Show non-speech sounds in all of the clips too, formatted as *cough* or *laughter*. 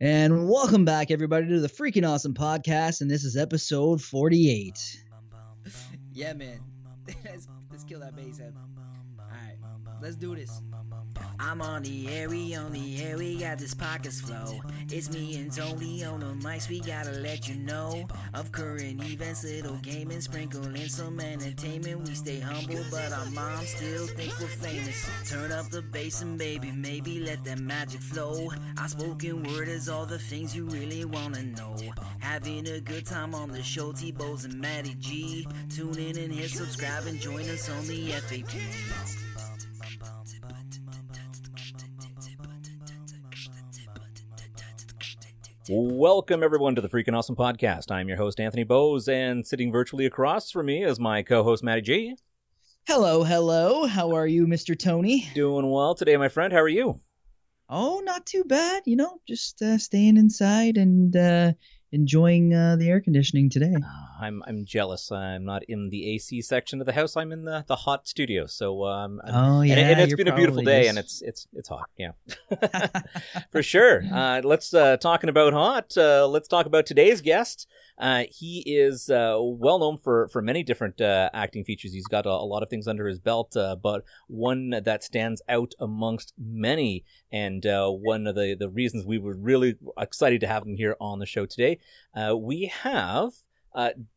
And welcome back, everybody, to the Freaking Awesome Podcast. And this is episode 48. *laughs* Yeah, man. *laughs* let's, let's kill that bass head. Let's do this. I'm on the air, we on the air, we got this pockets flow. It's me and Tony on the mics, we gotta let you know of current events, little gaming, sprinkle in some entertainment. We stay humble, but our moms still think we're famous. Turn up the bass and baby, maybe let that magic flow. Our spoken word is all the things you really wanna know. Having a good time on the show, T-Bows and Matty G. Tune in and hit subscribe and join us on the FAP. Welcome, everyone, to the Freaking Awesome Podcast. I'm your host, Anthony Bose, and sitting virtually across from me is my co host, Maddie G. Hello, hello. How are you, Mr. Tony? Doing well today, my friend. How are you? Oh, not too bad. You know, just uh, staying inside and uh, enjoying uh, the air conditioning today. I'm I'm jealous. I'm not in the AC section of the house. I'm in the, the hot studio. So um, Oh, yeah. and, and it's been a beautiful day, just- and it's it's it's hot. Yeah, *laughs* *laughs* for sure. Uh, let's uh, talking about hot. Uh, let's talk about today's guest. Uh, he is uh, well known for for many different uh, acting features. He's got a, a lot of things under his belt, uh, but one that stands out amongst many, and uh, one of the the reasons we were really excited to have him here on the show today. Uh, we have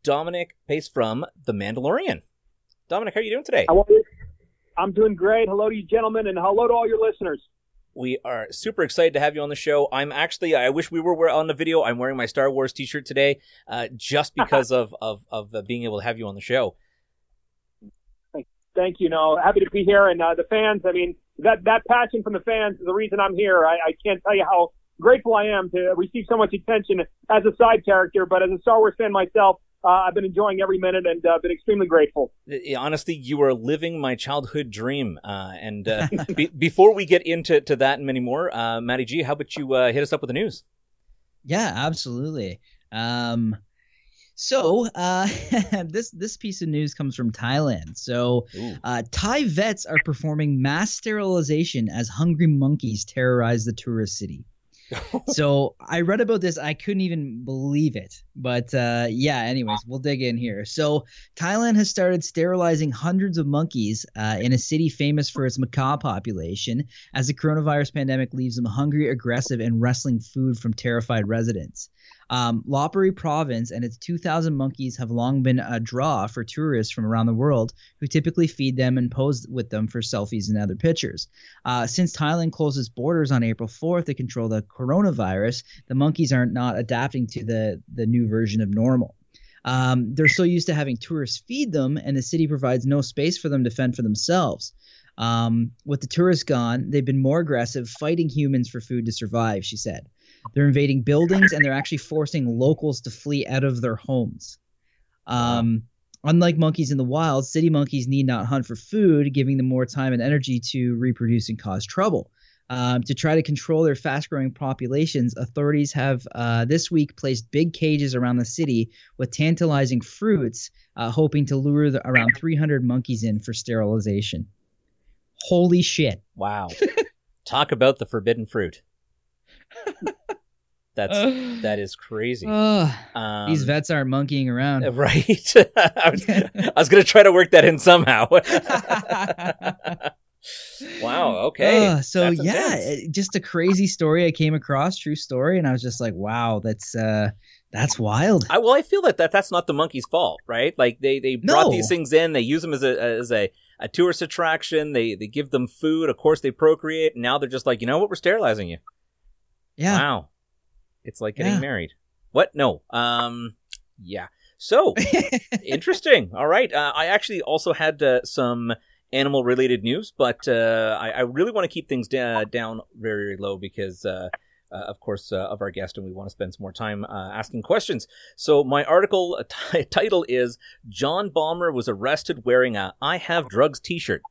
Dominic Pace from The Mandalorian. Dominic, how are you doing today? I'm doing great. Hello to you, gentlemen, and hello to all your listeners. We are super excited to have you on the show. I'm actually, I wish we were on the video. I'm wearing my Star Wars T-shirt today, uh, just *laughs* because of of of uh, being able to have you on the show. Thank you. No, happy to be here, and uh, the fans. I mean, that that passion from the fans is the reason I'm here. I, I can't tell you how grateful I am to receive so much attention as a side character, but as a Star Wars fan myself, uh, I've been enjoying every minute and uh, been extremely grateful. Uh, Honestly, you are living my childhood dream. Uh, and uh, *laughs* be- before we get into to that and many more, uh, Matty G, how about you uh, hit us up with the news? Yeah, absolutely. Um, so uh, *laughs* this this piece of news comes from Thailand. So uh, Thai vets are performing mass sterilization as hungry monkeys terrorize the tourist city. *laughs* so I read about this. I couldn't even believe it. But uh, yeah, anyways, we'll dig in here. So Thailand has started sterilizing hundreds of monkeys uh, in a city famous for its macaque population as the coronavirus pandemic leaves them hungry, aggressive, and wrestling food from terrified residents. Um, Lopburi province and its 2,000 monkeys have long been a draw for tourists from around the world who typically feed them and pose with them for selfies and other pictures. Uh, since Thailand closed its borders on April 4th to control the coronavirus, the monkeys are not adapting to the, the new version of normal. Um, they're so used to having tourists feed them, and the city provides no space for them to fend for themselves. Um, with the tourists gone, they've been more aggressive, fighting humans for food to survive, she said. They're invading buildings and they're actually forcing locals to flee out of their homes. Um, unlike monkeys in the wild, city monkeys need not hunt for food, giving them more time and energy to reproduce and cause trouble. Um, to try to control their fast growing populations, authorities have uh, this week placed big cages around the city with tantalizing fruits, uh, hoping to lure the, around 300 monkeys in for sterilization. Holy shit. Wow, *laughs* talk about the forbidden fruit. *laughs* That's *laughs* that is crazy. Ugh, Um, these vets aren't monkeying around. *laughs* Right. I was, I was going to try to work that in somehow. wow. Okay. Uh, so That's yeah, it- just a crazy story I came across, true story, and I was just like, wow, that's uh, that's wild. I, well, I feel that, that that's not the monkey's fault, right? Like they, they brought No. these things in, they use them as a as a, a tourist attraction. They they give them food. Of course, they procreate. And now they're just like, you know what? We're sterilizing you. Yeah, Wow. It's like getting Yeah. married. What? No. Um. Yeah. So *laughs* interesting. All right. Uh, I actually also had uh, some animal related news, but uh, I, I really want to keep things da- down very, very low because, uh, uh, of course, uh, of our guest, and we want to spend some more time uh, asking questions. So my article *laughs* t- title is John Balmer was arrested wearing a "I Have Drugs" T-shirt.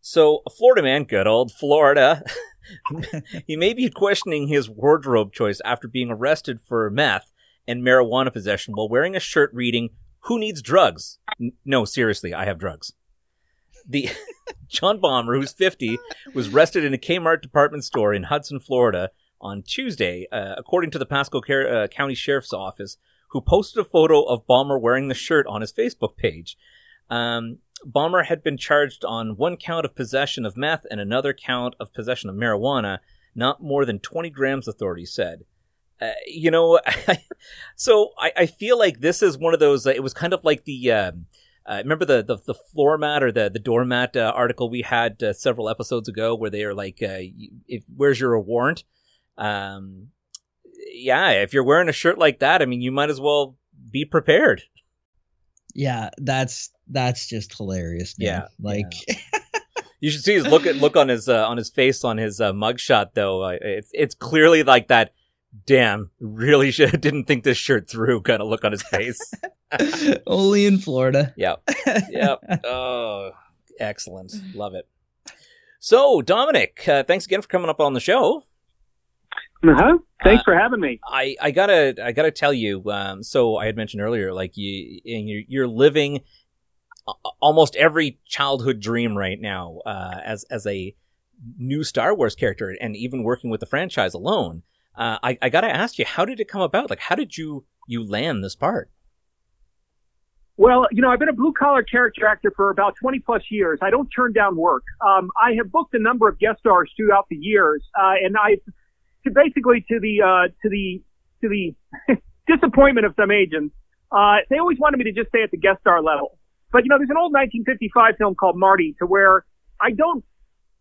So a Florida man, good old Florida. *laughs* *laughs* he may be questioning his wardrobe choice after being arrested for meth and marijuana possession while wearing a shirt reading "Who needs drugs?" N- no, seriously, I have drugs. The *laughs* John Balmer, who's 50, was arrested in a Kmart department store in Hudson, Florida, on Tuesday, uh, according to the Pasco uh, County Sheriff's Office, who posted a photo of Balmer wearing the shirt on his Facebook page. Um, Balmer had been charged on one count of possession of meth and another count of possession of marijuana, not more than 20 grams, authorities said. Uh, you know, *laughs* so I, I, feel like this is one of those. Uh, it was kind of like the. Um, uh, remember the, the, the floor mat or the the doormat uh, article we had uh, several episodes ago, where they are like, uh, if, "Where's your warrant?" Um, yeah, if you're wearing a shirt like that, I mean, you might as well be prepared. Yeah, that's that's just hilarious. Man. Yeah, like. Yeah. *laughs* you should see his look at look on his uh, on his face on his mugshot though. it's it's clearly like that damn, really *laughs* should didn't think this shirt through kind of look on his face. *laughs* Only in Florida. Yeah. Yep. Oh, excellent. Love it. So, Dominic, uh, thanks again for coming up on the show. Uh-huh. Thanks uh, for having me. I, I gotta I gotta tell you. Um, so I had mentioned earlier, like you you're, you're living almost every childhood dream right now uh, as as a new Star Wars character, and even working with the franchise alone. Uh, I, I got to ask you, how did it come about? Like, how did you you land this part? Well, you know, I've been a blue collar character actor for about 20 plus years. I don't turn down work. Um, I have booked a number of guest stars throughout the years, uh, and I, to basically to the uh, to the to the *laughs* disappointment of some agents, uh, they always wanted me to just stay at the guest star level. But you know, there's an old 1955 film called Marty, to where I don't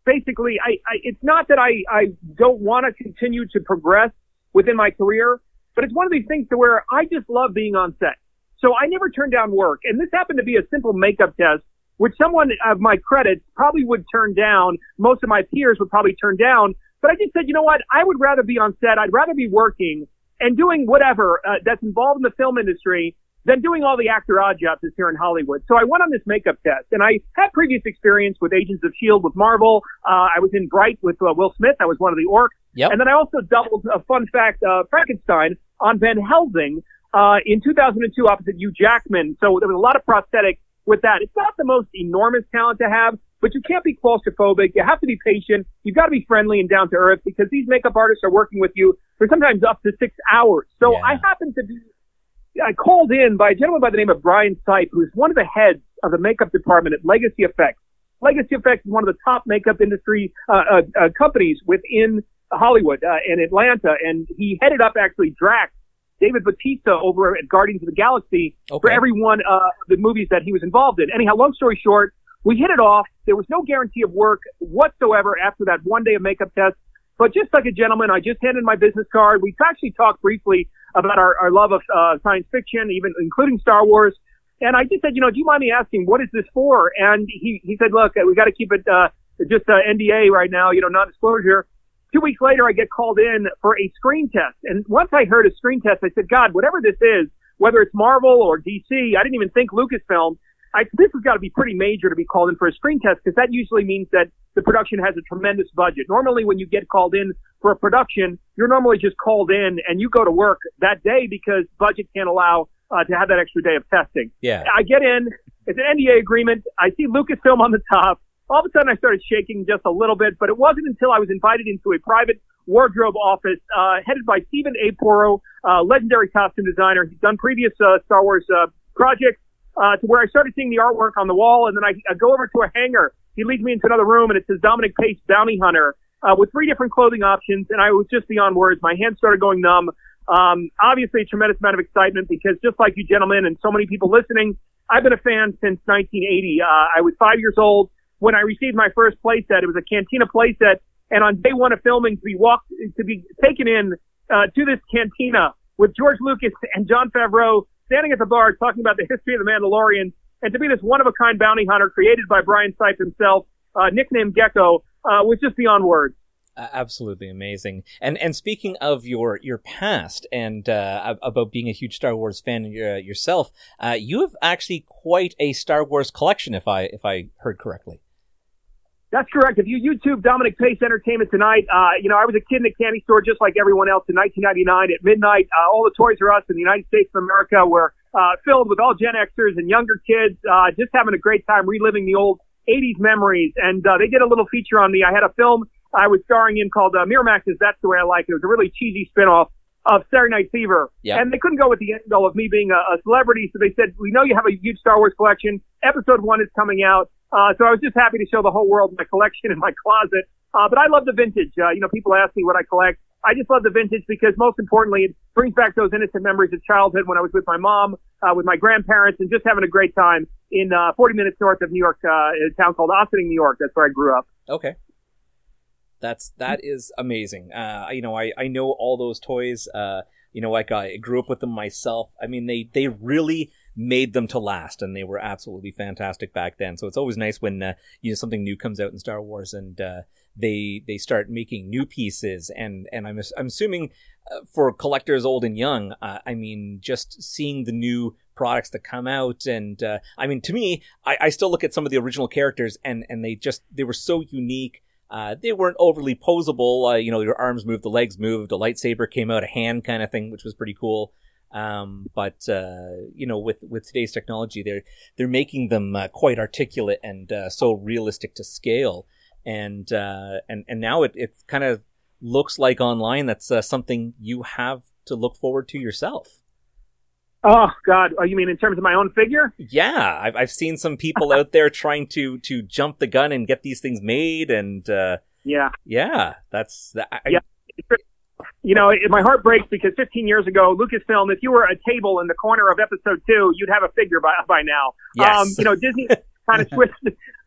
basically, I, I it's not that I, I don't want to continue to progress within my career, but it's one of these things to where I just love being on set. So I never turn down work. And this happened to be a simple makeup test, which someone of my credits probably would turn down. Most of my peers would probably turn down. But I just said, you know what? I would rather be on set. I'd rather be working and doing whatever uh, that's involved in the film industry than doing all the actor odd jobs here in Hollywood. So I went on this makeup test, and I had previous experience with Agents of Shield with Marvel. Uh, I was in Bright with uh, Will Smith. I was one of the orcs. Yep. And then I also doubled a fun fact, uh, Frankenstein on Van Helsing uh, in 2002 opposite Hugh Jackman. So there was a lot of prosthetic with that. It's not the most enormous talent to have, but you can't be claustrophobic. You have to be patient. You've got to be friendly and down to earth because these makeup artists are working with you for sometimes up to six hours. So yeah. I happen to be I called in by a gentleman by the name of Brian Sipe, who's one of the heads of the makeup department at Legacy Effects. Legacy Effects is one of the top makeup industry uh, uh, uh, companies within Hollywood uh, and Atlanta, and he headed up actually Drax, David Bautista over at Guardians of the Galaxy okay. for every one uh, the movies that he was involved in. Anyhow, long story short, we hit it off. There was no guarantee of work whatsoever after that one day of makeup test. But just like a gentleman, I just handed my business card. We actually talked briefly about our, our love of uh, science fiction, even including Star Wars. And I just said, you know, do you mind me asking what is this for? And he he said, look, we got to keep it uh, just uh, NDA right now, you know, non-disclosure. Two weeks later, I get called in for a screen test, and once I heard a screen test, I said, God, whatever this is, whether it's Marvel or DC, I didn't even think Lucasfilm. I, this has got to be pretty major to be called in for a screen test because that usually means that the production has a tremendous budget. Normally, when you get called in for a production, you're normally just called in and you go to work that day because budget can't allow uh, to have that extra day of testing. Yeah. I get in. It's an NDA agreement. I see Lucasfilm on the top. All of a sudden, I started shaking just a little bit, but it wasn't until I was invited into a private wardrobe office uh, headed by Stephen A. Porro, uh, legendary costume designer. He's done previous uh, Star Wars uh, projects uh, to where I started seeing the artwork on the wall, and then I, I go over to a hanger. He leads me into another room, and it says Dominic Pace Bounty Hunter uh, with three different clothing options, and I was just beyond words. My hands started going numb. Um, obviously, a tremendous amount of excitement because just like you gentlemen and so many people listening, I've been a fan since 1980. Uh, I was five years old when I received my first playset. It was a Cantina playset, and on day one of filming, to be walked to be taken in uh, to this Cantina with George Lucas and Jon Favreau standing at the bar talking about the history of the Mandalorian, and to be this one of a kind bounty hunter created by Brian Sipe himself, uh, nicknamed Gecko, uh, was just beyond words. Absolutely amazing. And and speaking of your your past and uh, about being a huge Star Wars fan uh, yourself, uh, you have actually quite a Star Wars collection, if I if I heard correctly. That's correct. If you YouTube Dominic Pace Entertainment tonight, uh, you know I was a kid in a candy store just like everyone else in 1999 at midnight. Uh, all the Toys R Us in the United States of America were uh, filled with all Gen Xers and younger kids, uh, just having a great time reliving the old 80s memories. And uh, they did a little feature on me. I had a film I was starring in called uh, Miramax's That's the Way I Like It. It was a really cheesy spinoff of Saturday Night Fever. Yeah. And they couldn't go with the angle of me being a, a celebrity, so they said, we know you have a huge Star Wars collection. Episode one is coming out. Uh, so I was just happy to show the whole world my collection in my closet. Uh, but I love the vintage. Uh, you know, people ask me what I collect. I just love the vintage because most importantly, it brings back those innocent memories of childhood when I was with my mom, uh, with my grandparents, and just having a great time in uh, 40 minutes north of New York, uh, a town called Ossining, New York. That's where I grew up. Okay. That's that is amazing. Uh, you know, I I know all those toys. Uh, you know, like I grew up with them myself. I mean, they they really made them to last, and they were absolutely fantastic back then. So it's always nice when uh, you know something new comes out in Star Wars, and uh, they they start making new pieces. And and I'm I'm assuming uh, for collectors old and young, uh, I mean, just seeing the new products that come out, and uh, I mean, to me, I, I still look at some of the original characters, and and they just they were so unique. Uh, they weren't overly posable. Uh, you know, your arms moved, the legs moved, a lightsaber came out, a hand kind of thing, which was pretty cool. Um, but uh, you know, with with today's technology, they're they're making them uh, quite articulate and uh, so realistic to scale. And uh, and and now it it kind of looks like online that's something you have to look forward to yourself. Oh God! Oh, you mean in terms of my own figure? Yeah, I've I've seen some people out there trying to to jump the gun and get these things made, and uh, Yeah. yeah, that's that. I, Yeah. You know, it, my heart breaks because 15 years ago, Lucasfilm, if you were a table in the corner of episode two, you'd have a figure by, by now. Yes. Um, you know, Disney *laughs* kind of switched,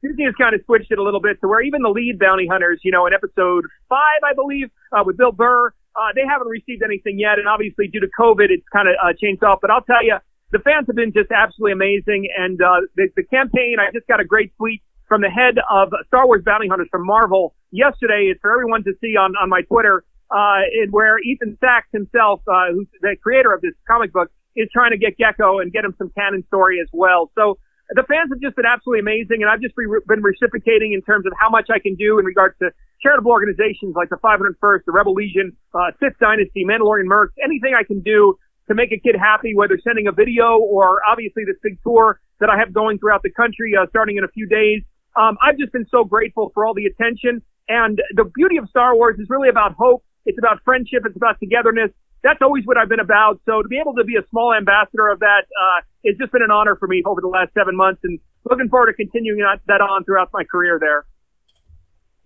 Disney has kind of switched it a little bit to where even the lead bounty hunters, you know, in episode five, I believe, uh, with Bill Burr, uh, they haven't received anything yet. And obviously due to COVID, it's kind of, uh, changed off. But I'll tell you, the fans have been just absolutely amazing. And, uh, the, the campaign, I just got a great tweet from the head of Star Wars bounty hunters from Marvel yesterday. It's for everyone to see on, on my Twitter uh, where Ethan Sacks himself, uh, who's the creator of this comic book, is trying to get Gecko and get him some canon story as well. So the fans have just been absolutely amazing, and I've just re- been reciprocating in terms of how much I can do in regards to charitable organizations like the 501st, the Rebel Legion, uh, Sith Dynasty, Mandalorian Mercs, anything I can do to make a kid happy, whether sending a video or obviously this big tour that I have going throughout the country, uh, starting in a few days. Um, I've just been so grateful for all the attention. And the beauty of Star Wars is really about hope. It's about friendship. It's about togetherness. That's always what I've been about. So to be able to be a small ambassador of that, uh, it's just been an honor for me over the last seven months and looking forward to continuing that, that on throughout my career there.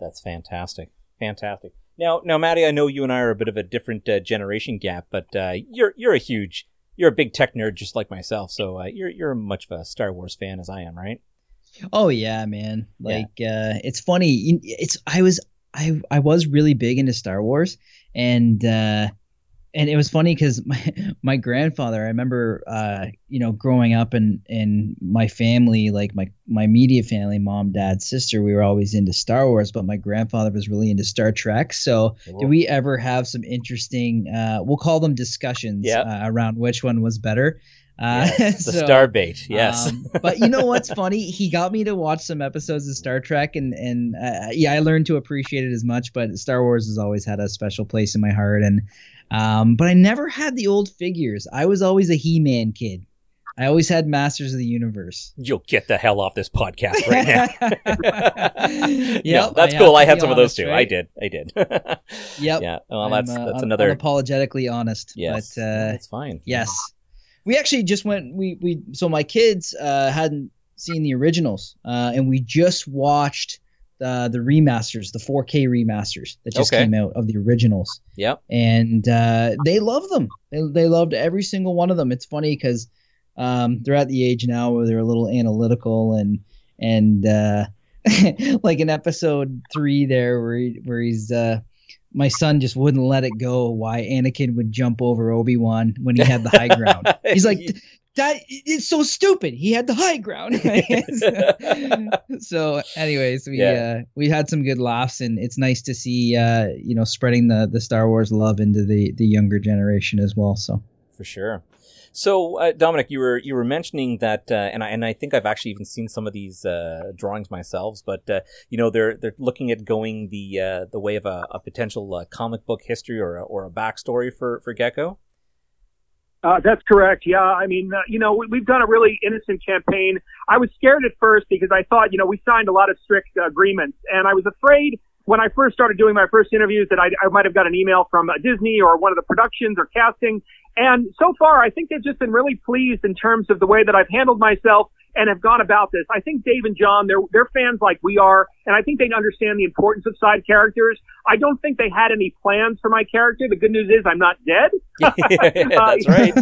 That's fantastic. Fantastic. Now, now, Maddie, I know you and I are a bit of a different uh, generation gap, but uh, you're you're a huge, you're a big tech nerd just like myself. So uh, you're you're much of a Star Wars fan as I am, right? Oh yeah, man. Like uh it's funny. It's I was I I was really big into Star Wars and uh and it was funny cuz *laughs* my my grandfather, I remember uh you know growing up and and my family like my my immediate family, mom, dad, sister, we were always into Star Wars, but my grandfather was really into Star Trek. So did we ever have some interesting uh we'll call them discussions Yep. uh, around which one was better. Uh Yes, *laughs* the so- star bait, yes. um, but you know what's funny? He got me to watch some episodes of Star Trek, and and uh, yeah, I learned to appreciate it as much. But Star Wars has always had a special place in my heart, and um, but I never had the old figures. I was always a He-Man kid. I always had Masters of the Universe. You'll get the hell off this podcast right now. *laughs* *laughs* Yep, no, that's I cool. I had some of those honest, too. I did. I did. *laughs* Yep. Yeah. Well, that's uh, that's un- another. unapologetically honest. yes. But uh, that's fine. Yes. We actually just went we we so my kids uh hadn't seen the originals uh and we just watched uh, the remasters, the 4K remasters that just Okay. came out of the originals. Yep. And uh they love them. They they loved every single one of them. It's funny cuz um they're at the age now where they're a little analytical and and uh *laughs* like in episode 3 there where he, where he's uh my son just wouldn't let it go why Anakin would jump over Obi-Wan when he had the high ground. *laughs* He's like that it's so stupid. He had the high ground. *laughs* *laughs* so anyways, we Yeah. uh we had some good laughs and it's nice to see uh you know spreading the the Star Wars love into the the younger generation as well. So for sure. So, uh, Dominic, you were you were mentioning that, uh, and I and I think I've actually even seen some of these uh, drawings myself. But uh, you know, they're they're looking at going the uh, the way of a, a potential uh, comic book history or a, or a backstory for for Gecko. Uh, that's correct. Yeah, I mean, uh, you know, we, we've done a really innocent campaign. I was scared at first because I thought, you know, we signed a lot of strict uh, agreements, and I was afraid when I first started doing my first interviews that I, I might have got an email from uh, Disney or one of the productions or casting. And so far, I think they've just been really pleased in terms of the way that I've handled myself and have gone about this. I think Dave and John, they're, they're fans like we are, and I think they understand the importance of side characters. I don't think they had any plans for my character. The good news is I'm not dead. *laughs* That's uh, *laughs* right.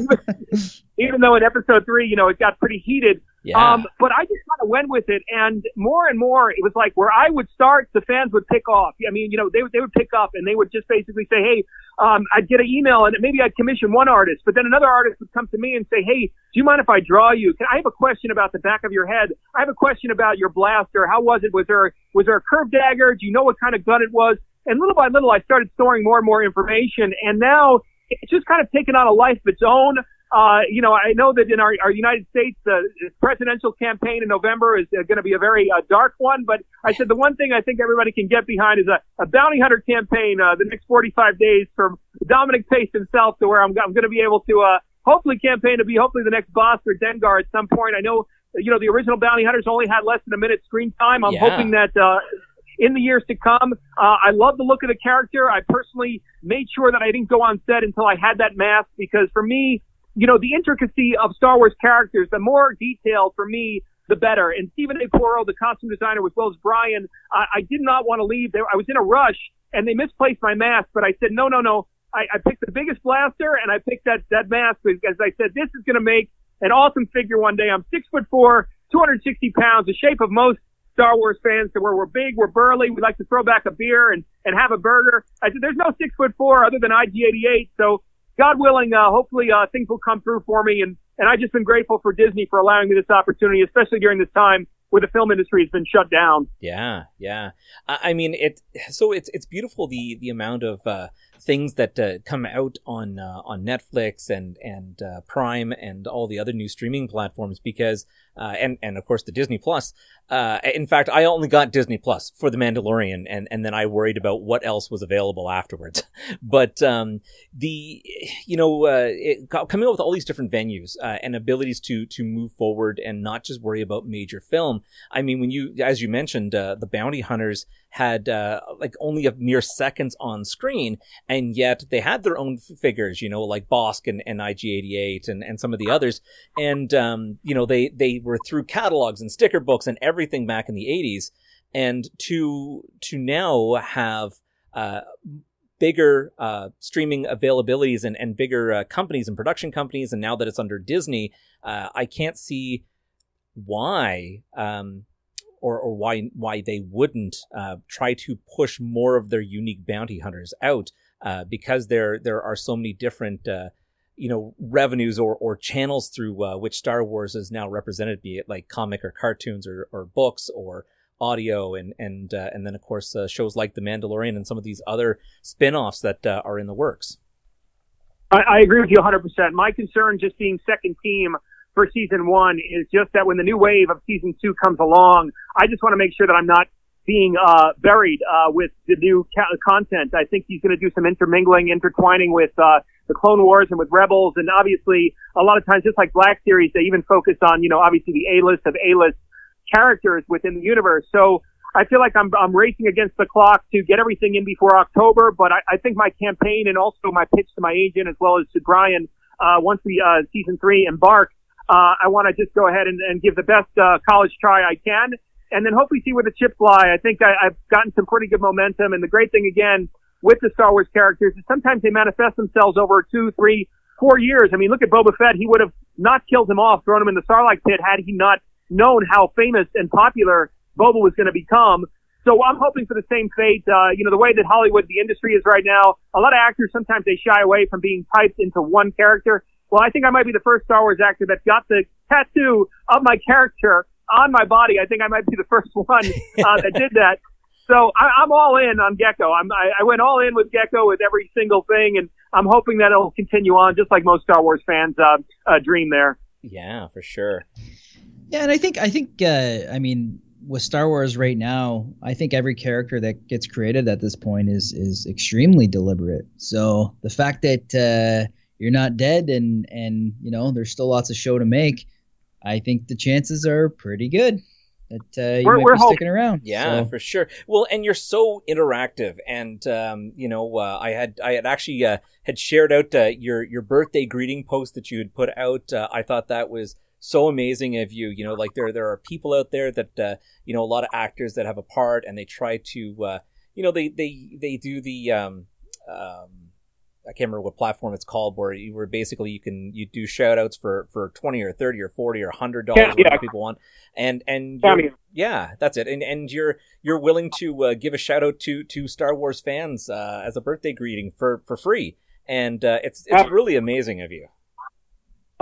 Even though in episode three, you know, it got pretty heated. Yeah. Um, but I just kind of went with it, and more and more, it was like where I would start, the fans would pick off. I mean, you know, they would they would pick up, and they would just basically say, "Hey, um, I'd get an email, and maybe I'd commission one artist, but then another artist would come to me and say, "Hey, do you mind if I draw you? Can I have a question about the back of your head? I have a question about your blaster. How was it? Was there was there a curved dagger? Do you know what kind of gun it was?" And little by little, I started storing more and more information, and now it's just kind of taken on a life of its own. Uh, you know, I know that in our, our United States, the presidential campaign in November is uh, going to be a very uh, dark one. But I said the one thing I think everybody can get behind is a, a bounty hunter campaign uh, the next 45 days from Dominic Pace himself to where I'm, I'm going to be able to uh, hopefully campaign to be hopefully the next boss for Dengar at some point. I know, you know, the original bounty hunters only had less than a minute screen time. I'm Yeah. hoping that. Uh, in the years to come. Uh, I love the look of the character. I personally made sure that I didn't go on set until I had that mask because for me, you know, the intricacy of Star Wars characters, the more detailed for me, the better. And Stephen A. Porro, the costume designer, as well as Brian, I, I did not want to leave. I was in a rush and they misplaced my mask, but I said, no, no, no. I, I picked the biggest blaster and I picked that, that mask because I said, this is going to make an awesome figure one day. I'm six foot four, 260 pounds, the shape of most Star Wars fans to where we're big, we're burly, we like to throw back a beer and, and have a burger. I said, there's no six foot four other than IG88. So God willing, uh, hopefully, uh, things will come through for me. And, and I've just been grateful for Disney for allowing me this opportunity, especially during this time where the film industry has been shut down. Yeah, yeah. I, I mean, it. So it's it's beautiful the the amount of uh, things that uh, come out on uh, on Netflix and and uh, Prime and all the other new streaming platforms because uh, and and of course the Disney Plus. Uh, in fact, I only got Disney Plus for the Mandalorian, and and then I worried about what else was available afterwards. *laughs* but um, the you know uh, it, coming up with all these different venues and abilities to to move forward and not just worry about major film. I mean, when you as you mentioned, the bounty hunters had like only a mere seconds on screen, and yet they had their own figures, you know, like Bossk and, and IG88 and, and some of the others. And, um, you know, they, they were through catalogs and sticker books and everything back in the 80s. And to, to now have, uh, bigger, uh, streaming availabilities and, and bigger, uh, companies and production companies. And now that it's under Disney, uh, I can't see why, um, or, or why why they wouldn't uh, try to push more of their unique bounty hunters out uh, because there there are so many different uh, you know revenues or, or channels through uh, which Star Wars is now represented, be it like comic or cartoons or, or books or audio and and uh, and then of course uh, shows like The Mandalorian and some of these other spin-offs that are in the works. I, I agree with you 100%. My concern just being second team for season one is just that when the new wave of season two comes along, I just want to make sure that I'm not being uh, buried uh, with the new ca- content. I think he's going to do some intermingling, intertwining with uh, the Clone Wars and with Rebels, and obviously a lot of times, just like Black Series, they even focus on you know obviously the A list of A list characters within the universe. So I feel like I'm I'm racing against the clock to get everything in before October, but I, I think my campaign and also my pitch to my agent as well as to Brian, uh, once we uh, season three embark, uh, I want to just go ahead and, and give the best uh, college try I can, and then hopefully see where the chips lie. I think I, I've gotten some pretty good momentum, and the great thing again with the Star Wars characters is sometimes they manifest themselves over two, three, four years. I mean, look at Boba Fett; he would have not killed him off, thrown him in the Sarlacc pit had he not known how famous and popular Boba was going to become. So I'm hoping for the same fate. Uh, you know, the way that Hollywood, the industry is right now, a lot of actors sometimes they shy away from being typed into one character. Well, I think I might be the first Star Wars actor that got the tattoo of my character on my body. I think I might be the first *laughs* one uh, that did that. So I, I'm all in on Gecko. I'm, I, I went all in with Gecko with every single thing, and I'm hoping that it'll continue on, just like most Star Wars fans uh, uh, dream there. Yeah, for sure. Yeah, and I think I think uh, I mean with Star Wars right now, I think every character that gets created at this point is is extremely deliberate. So the fact that uh, you're not dead and and you know there's still lots of show to make, I think the chances are pretty good. that uh, you We're- might we're be hoping. sticking around. Yeah, So- for sure. Well, and you're so interactive, and um, you know, uh, I had I had actually uh, had shared out uh, your your birthday greeting post that you had put out. Uh, I thought that was so amazing of you. You know, like there there are people out there that uh, you know a lot of actors that have a part, and they try to uh, you know they they they do the um, um, I can't remember what platform it's called where you where basically you can you do shout outs for for 20 or 30 or 40 or 100 dollars Yeah, yeah. whatever people want and and yeah that's it and and you're you're willing to uh, give a shout out to to Star Wars fans uh, as a birthday greeting for for free and uh, it's it's really amazing of you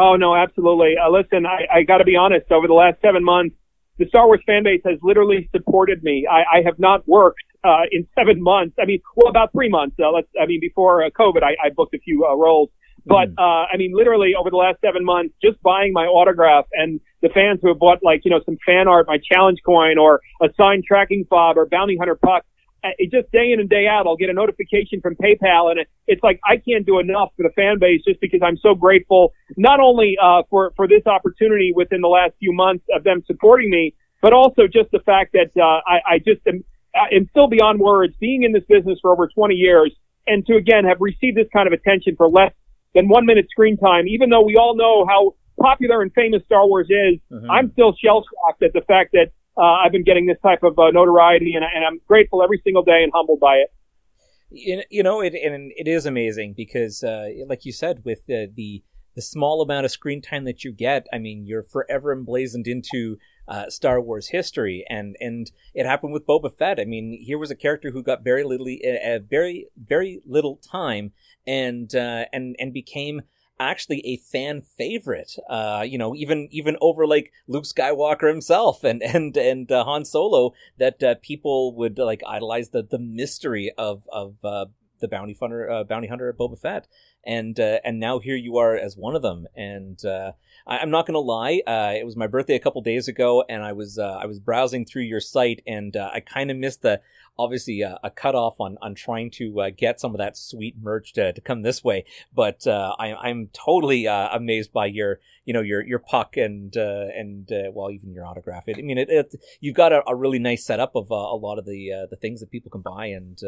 Oh no, absolutely. Uh, listen, I, I got to be honest. Over the last seven months, the Star Wars fan base has literally supported me. I, I have not worked uh, in seven months. I mean, well, about three months. Uh, let's. I mean, before uh, COVID, I, I booked a few uh, roles. But Mhm. uh, I mean, literally over the last seven months, just buying my autograph and the fans who have bought like you know some fan art, my challenge coin, or a signed tracking fob, or bounty hunter puck. uh, It just day in and day out, I'll get a notification from PayPal, and it, it's like I can't do enough for the fan base just because I'm so grateful not only uh, for for this opportunity within the last few months of them supporting me, but also just the fact that uh, I, I just am, I am still beyond words being in this business for over 20 years, and to again have received this kind of attention for less than one minute screen time, even though we all know how popular and famous Star Wars is. Mhm. I'm still shell shocked at the fact that uh, I've been getting this type of uh, notoriety, and, and I'm grateful every single day and humbled by it. you you know it and it is amazing because uh, like you said with the, the the small amount of screen time that you get i mean you're forever emblazoned into uh, star wars history and and it happened with boba fett. I mean here was a character who got very little uh, very very little time and uh, and and became actually a fan favorite uh you know even even over like luke skywalker himself and and and uh, han solo that uh, people would like idolize the the mystery of of uh, the bounty hunter uh, bounty hunter Boba Fett. And uh, and now here you are as one of them. And uh, I, I'm not gonna lie uh, it was my birthday a couple days ago and I was uh, I was browsing through your site and uh, I kind of missed the obviously a cutoff on on trying to get some of that sweet merch to, to come this way. But I, I'm totally amazed by your you know your your puck and and well even your autograph. It, I mean it, it you've got a, a really nice setup of a lot of the the things that people can buy and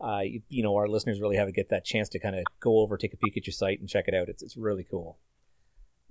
uh, you, you know our listeners really have to get that chance to kind of go over take a peek at your site and check it out it's, it's really cool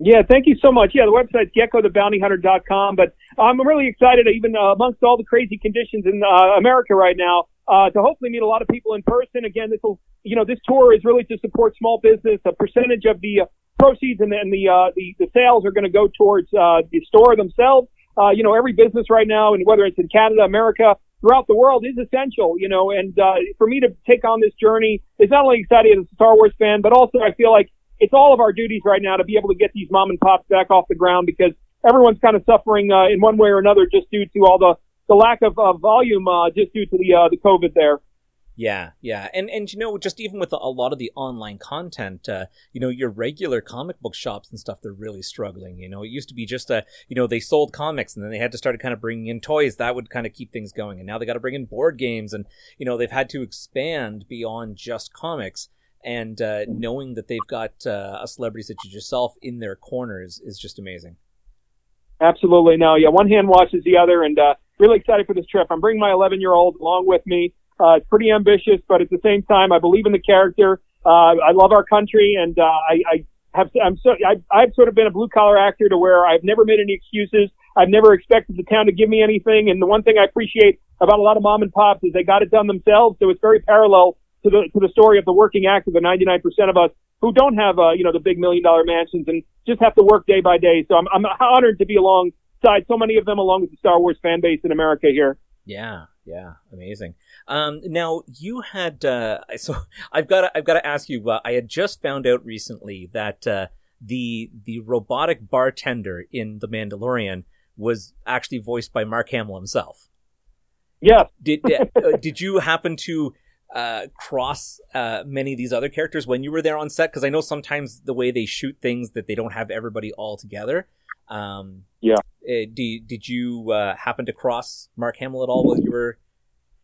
Yeah, thank you so much. Yeah, the website's geckothebountyhunter.com. But I'm really excited, even uh, amongst all the crazy conditions in uh, America right now, uh, to hopefully meet a lot of people in person. Again, this will, you know, this tour is really to support small business. A percentage of the uh, proceeds and, and the, uh, the the sales are going to go towards uh, the store themselves. You know, every business right now, and whether it's in Canada, America, throughout the world, is essential. You know, and uh, for me to take on this journey is not only exciting as a Star Wars fan, but also I feel like it's all of our duties right now to be able to get these mom and pops back off the ground because everyone's kind of suffering uh, in one way or another just due to all the the lack of, of volume uh, just due to the uh, the COVID there. Yeah, yeah, and and you know, just even with a, lot of the online content, uh, you know, your regular comic book shops and stuff, they're really struggling. You know, it used to be just a, you know, they sold comics and then they had to start kind of bringing in toys that would kind of keep things going, and now they got to bring in board games, and you know, they've had to expand beyond just comics. And uh, knowing that they've got uh, a celebrity such as yourself in their corners is just amazing. Absolutely. No, yeah, one hand washes the other, and uh, really excited for this trip. I'm bringing my 11 year old along with me. Uh, it's pretty ambitious, but at the same time, I believe in the character. Uh, I love our country, and uh, I, I have I'm so I, I've sort of been a blue collar actor to where I've never made any excuses. I've never expected the town to give me anything, and the one thing I appreciate about a lot of mom and pops is they got it done themselves. So it's very parallel to the to the story of the working actor, the 99% of us who don't have uh, you know the big million dollar mansions and just have to work day by day. So I'm I'm honored to be alongside so many of them, along with the Star Wars fan base in America here. Yeah, yeah, amazing. Um, now you had uh, *laughs* so I've got to, I've got to ask you. Uh, I had just found out recently that uh, the the robotic bartender in The Mandalorian was actually voiced by Mark Hamill himself. Yeah. Did *laughs* uh, did you happen to uh, cross uh, many of these other characters when you were there on set? Because I know sometimes the way they shoot things that they don't have everybody all together. Um, Yeah. uh, did did you uh, happen to cross Mark Hamill at all while you were?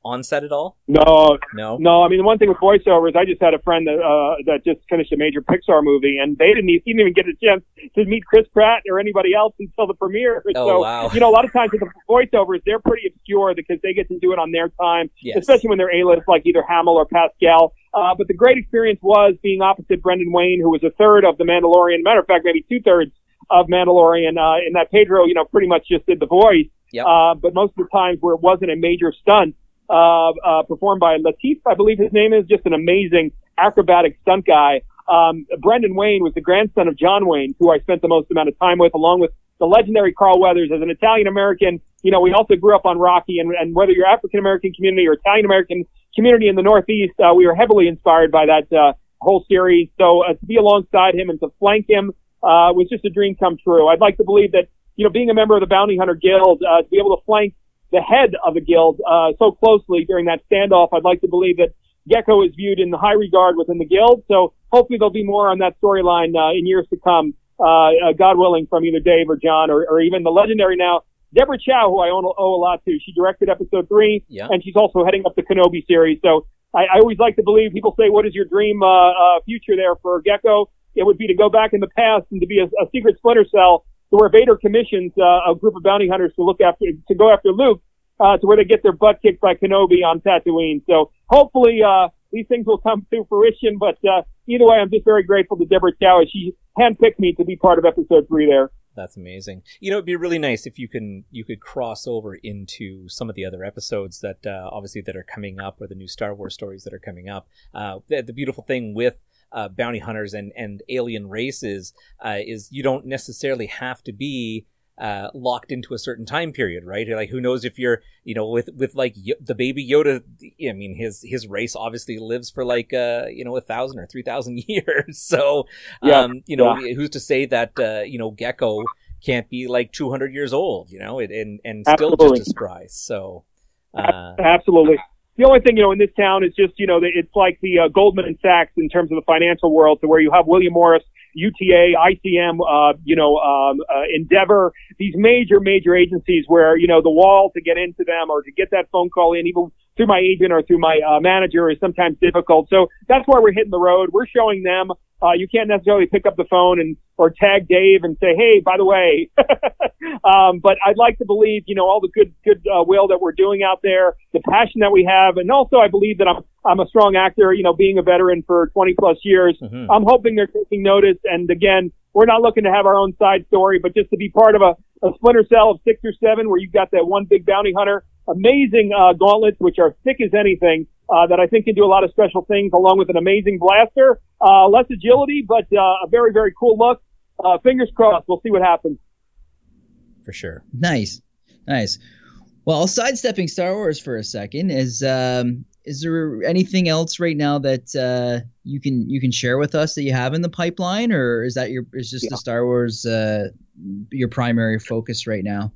On set at all? No, No. no. I mean, the one thing with voiceovers, I just had a friend that uh, that just finished a major Pixar movie, and they didn't, e- didn't even get a chance to meet Chris Pratt or anybody else until the premiere. Oh, so, wow. you know, a lot of times with the voiceovers, they're pretty obscure because they get to do it on their time, Yes. especially when they're A-list, like either Hamill or Pascal. Uh, but the great experience was being opposite Brendan Wayne, who was a third of the Mandalorian. Matter of fact, maybe two thirds of Mandalorian. Uh, in that Pedro, you know, pretty much just did the voice. Yep. Uh, but most of the times where it wasn't a major stunt, uh, uh, performed by Lateef, I believe his name is, just an amazing acrobatic stunt guy. Um, Brendan Wayne was the grandson of John Wayne, who I spent the most amount of time with, along with the legendary Carl Weathers. As an Italian American, you know, we also grew up on Rocky, and, and whether you're African American community or Italian American community in the Northeast, uh, we were heavily inspired by that uh, whole series. So uh, to be alongside him and to flank him uh, was just a dream come true. I'd like to believe that, you know, being a member of the Bounty Hunter Guild, uh, to be able to flank the head of the guild uh, so closely during that standoff, I'd like to believe that Gecko is viewed in high regard within the guild. So hopefully there'll be more on that storyline uh, in years to come. Uh, uh, God willing, from either Dave or John or, or even the legendary now Deborah Chow, who I owe, owe a lot to. She directed episode three, Yeah. and she's also heading up the Kenobi series. So I, I always like to believe people say, "What is your dream uh, uh, future there for Gecko?" It would be to go back in the past and to be a, a secret Splinter Cell, to where Vader commissions uh, a group of bounty hunters to look after to go after Luke, uh, to where they get their butt kicked by Kenobi on Tatooine. So hopefully uh, these things will come to fruition. But uh, either way, I'm just very grateful to Deborah Chow as she handpicked me to be part of episode three there. That's amazing. You know, it'd be really nice if you can you could cross over into some of the other episodes that uh, obviously that are coming up, or the new Star Wars stories that are coming up. Uh, the, the beautiful thing with uh, bounty hunters and and alien races uh, is you don't necessarily have to be uh, locked into a certain time period, right? Like, who knows if you're, you know, with with like Yo- the baby Yoda. I mean, his his race obviously lives for like, uh, you know, a thousand or three thousand *laughs* years. So, Yeah, um, you know, who's to say that, uh, you know, Gecko can't be like two hundred years old, you know, and and, and still Absolutely. just as spry. So, uh, Absolutely. The only thing, you know, in this town is just, you know, it's like the uh, Goldman Sachs in terms of the financial world, to where you have William Morris, UTA, ICM, uh, you know, um, uh, Endeavor, these major, major agencies where, you know, the wall to get into them or to get that phone call in, even through my agent or through my uh, manager, is sometimes difficult. So that's why we're hitting the road. We're showing them. Uh, you can't necessarily pick up the phone and or tag Dave and say, "Hey, by the way." *laughs* um, but I'd like to believe, you know, all the good good uh, will that we're doing out there, the passion that we have, and also I believe that I'm I'm a strong actor. You know, being a veteran for 20 plus years, mhm. I'm hoping they're taking notice. And again, we're not looking to have our own side story, but just to be part of a, a splinter cell of six or seven where you've got that one big bounty hunter, amazing uh, gauntlets, which are thick as anything, uh, that I think can do a lot of special things, along with an amazing blaster, uh, less agility, but uh, a very, very cool look. Uh, fingers crossed. We'll see what happens. for sure. Nice, nice. Well, sidestepping Star Wars for a second, is um, is there anything else right now that uh, you can you can share with us that you have in the pipeline, or is that your is just the Star Wars uh, your primary focus right now?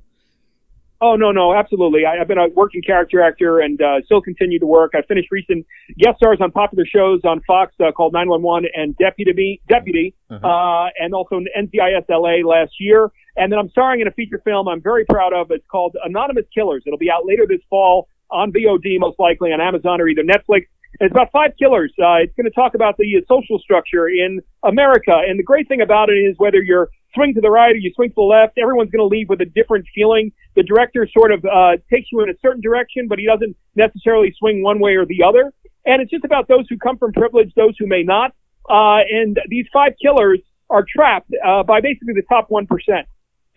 Oh no, no, absolutely. I, I've been a working character actor and uh, still continue to work. I finished recent guest stars on popular shows on Fox uh, called 911 and Deputy, Deputy, Mhm. uh, and also in NCIS LA last year. And then I'm starring in a feature film I'm very proud of. It's called Anonymous Killers. It'll be out later this fall on VOD, most likely on Amazon or either Netflix. It's about five killers. Uh, it's going to talk about the uh, social structure in America. And the great thing about it is whether you're swing to the right or you swing to the left, everyone's going to leave with a different feeling. The director sort of uh, takes you in a certain direction, but he doesn't necessarily swing one way or the other. And it's just about those who come from privilege, those who may not. Uh, and these five killers are trapped uh, by basically the top one percent.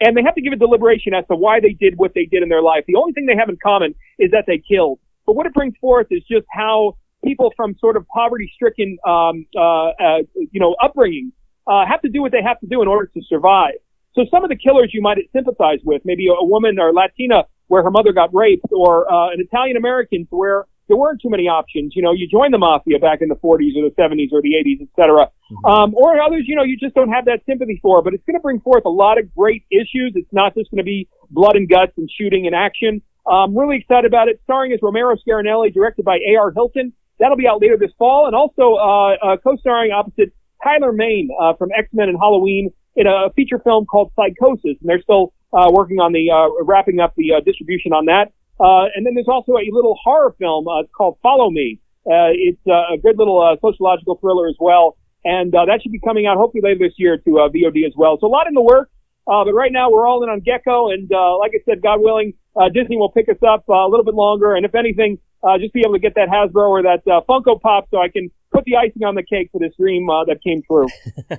And they have to give a deliberation as to why they did what they did in their life. The only thing they have in common is that they killed. But what it brings forth is just how people from sort of poverty-stricken, um, uh, uh, you know, upbringing uh, have to do what they have to do in order to survive. So some of the killers you might sympathize with, maybe a woman or Latina where her mother got raped, or uh, an Italian American where there weren't too many options. You know, you joined the mafia back in the 40s or the 70s or the 80s, et cetera. Um, or others, you know, you just don't have that sympathy for. But it's going to bring forth a lot of great issues. It's not just going to be blood and guts and shooting and action. I'm really excited about it. Starring as Romero Scarinelli, directed by A.R. Hilton. That'll be out later this fall, and also uh, uh, co-starring opposite Tyler Mane uh, from X-Men and Halloween in a feature film called Psychosis, and they're still uh, working on the uh, wrapping up the uh, distribution on that. Uh, and then there's also a little horror film uh, called Follow Me. Uh, it's a good little sociological thriller as well, and uh, that should be coming out hopefully later this year to VOD as well. So a lot in the works. Uh, but right now we're all in on Gecko, and uh, like I said, God willing, uh, Disney will pick us up a little bit longer, and if anything, uh, just be able to get that Hasbro or that Funko Pop so I can put the icing on the cake for this dream uh, that came true. *laughs*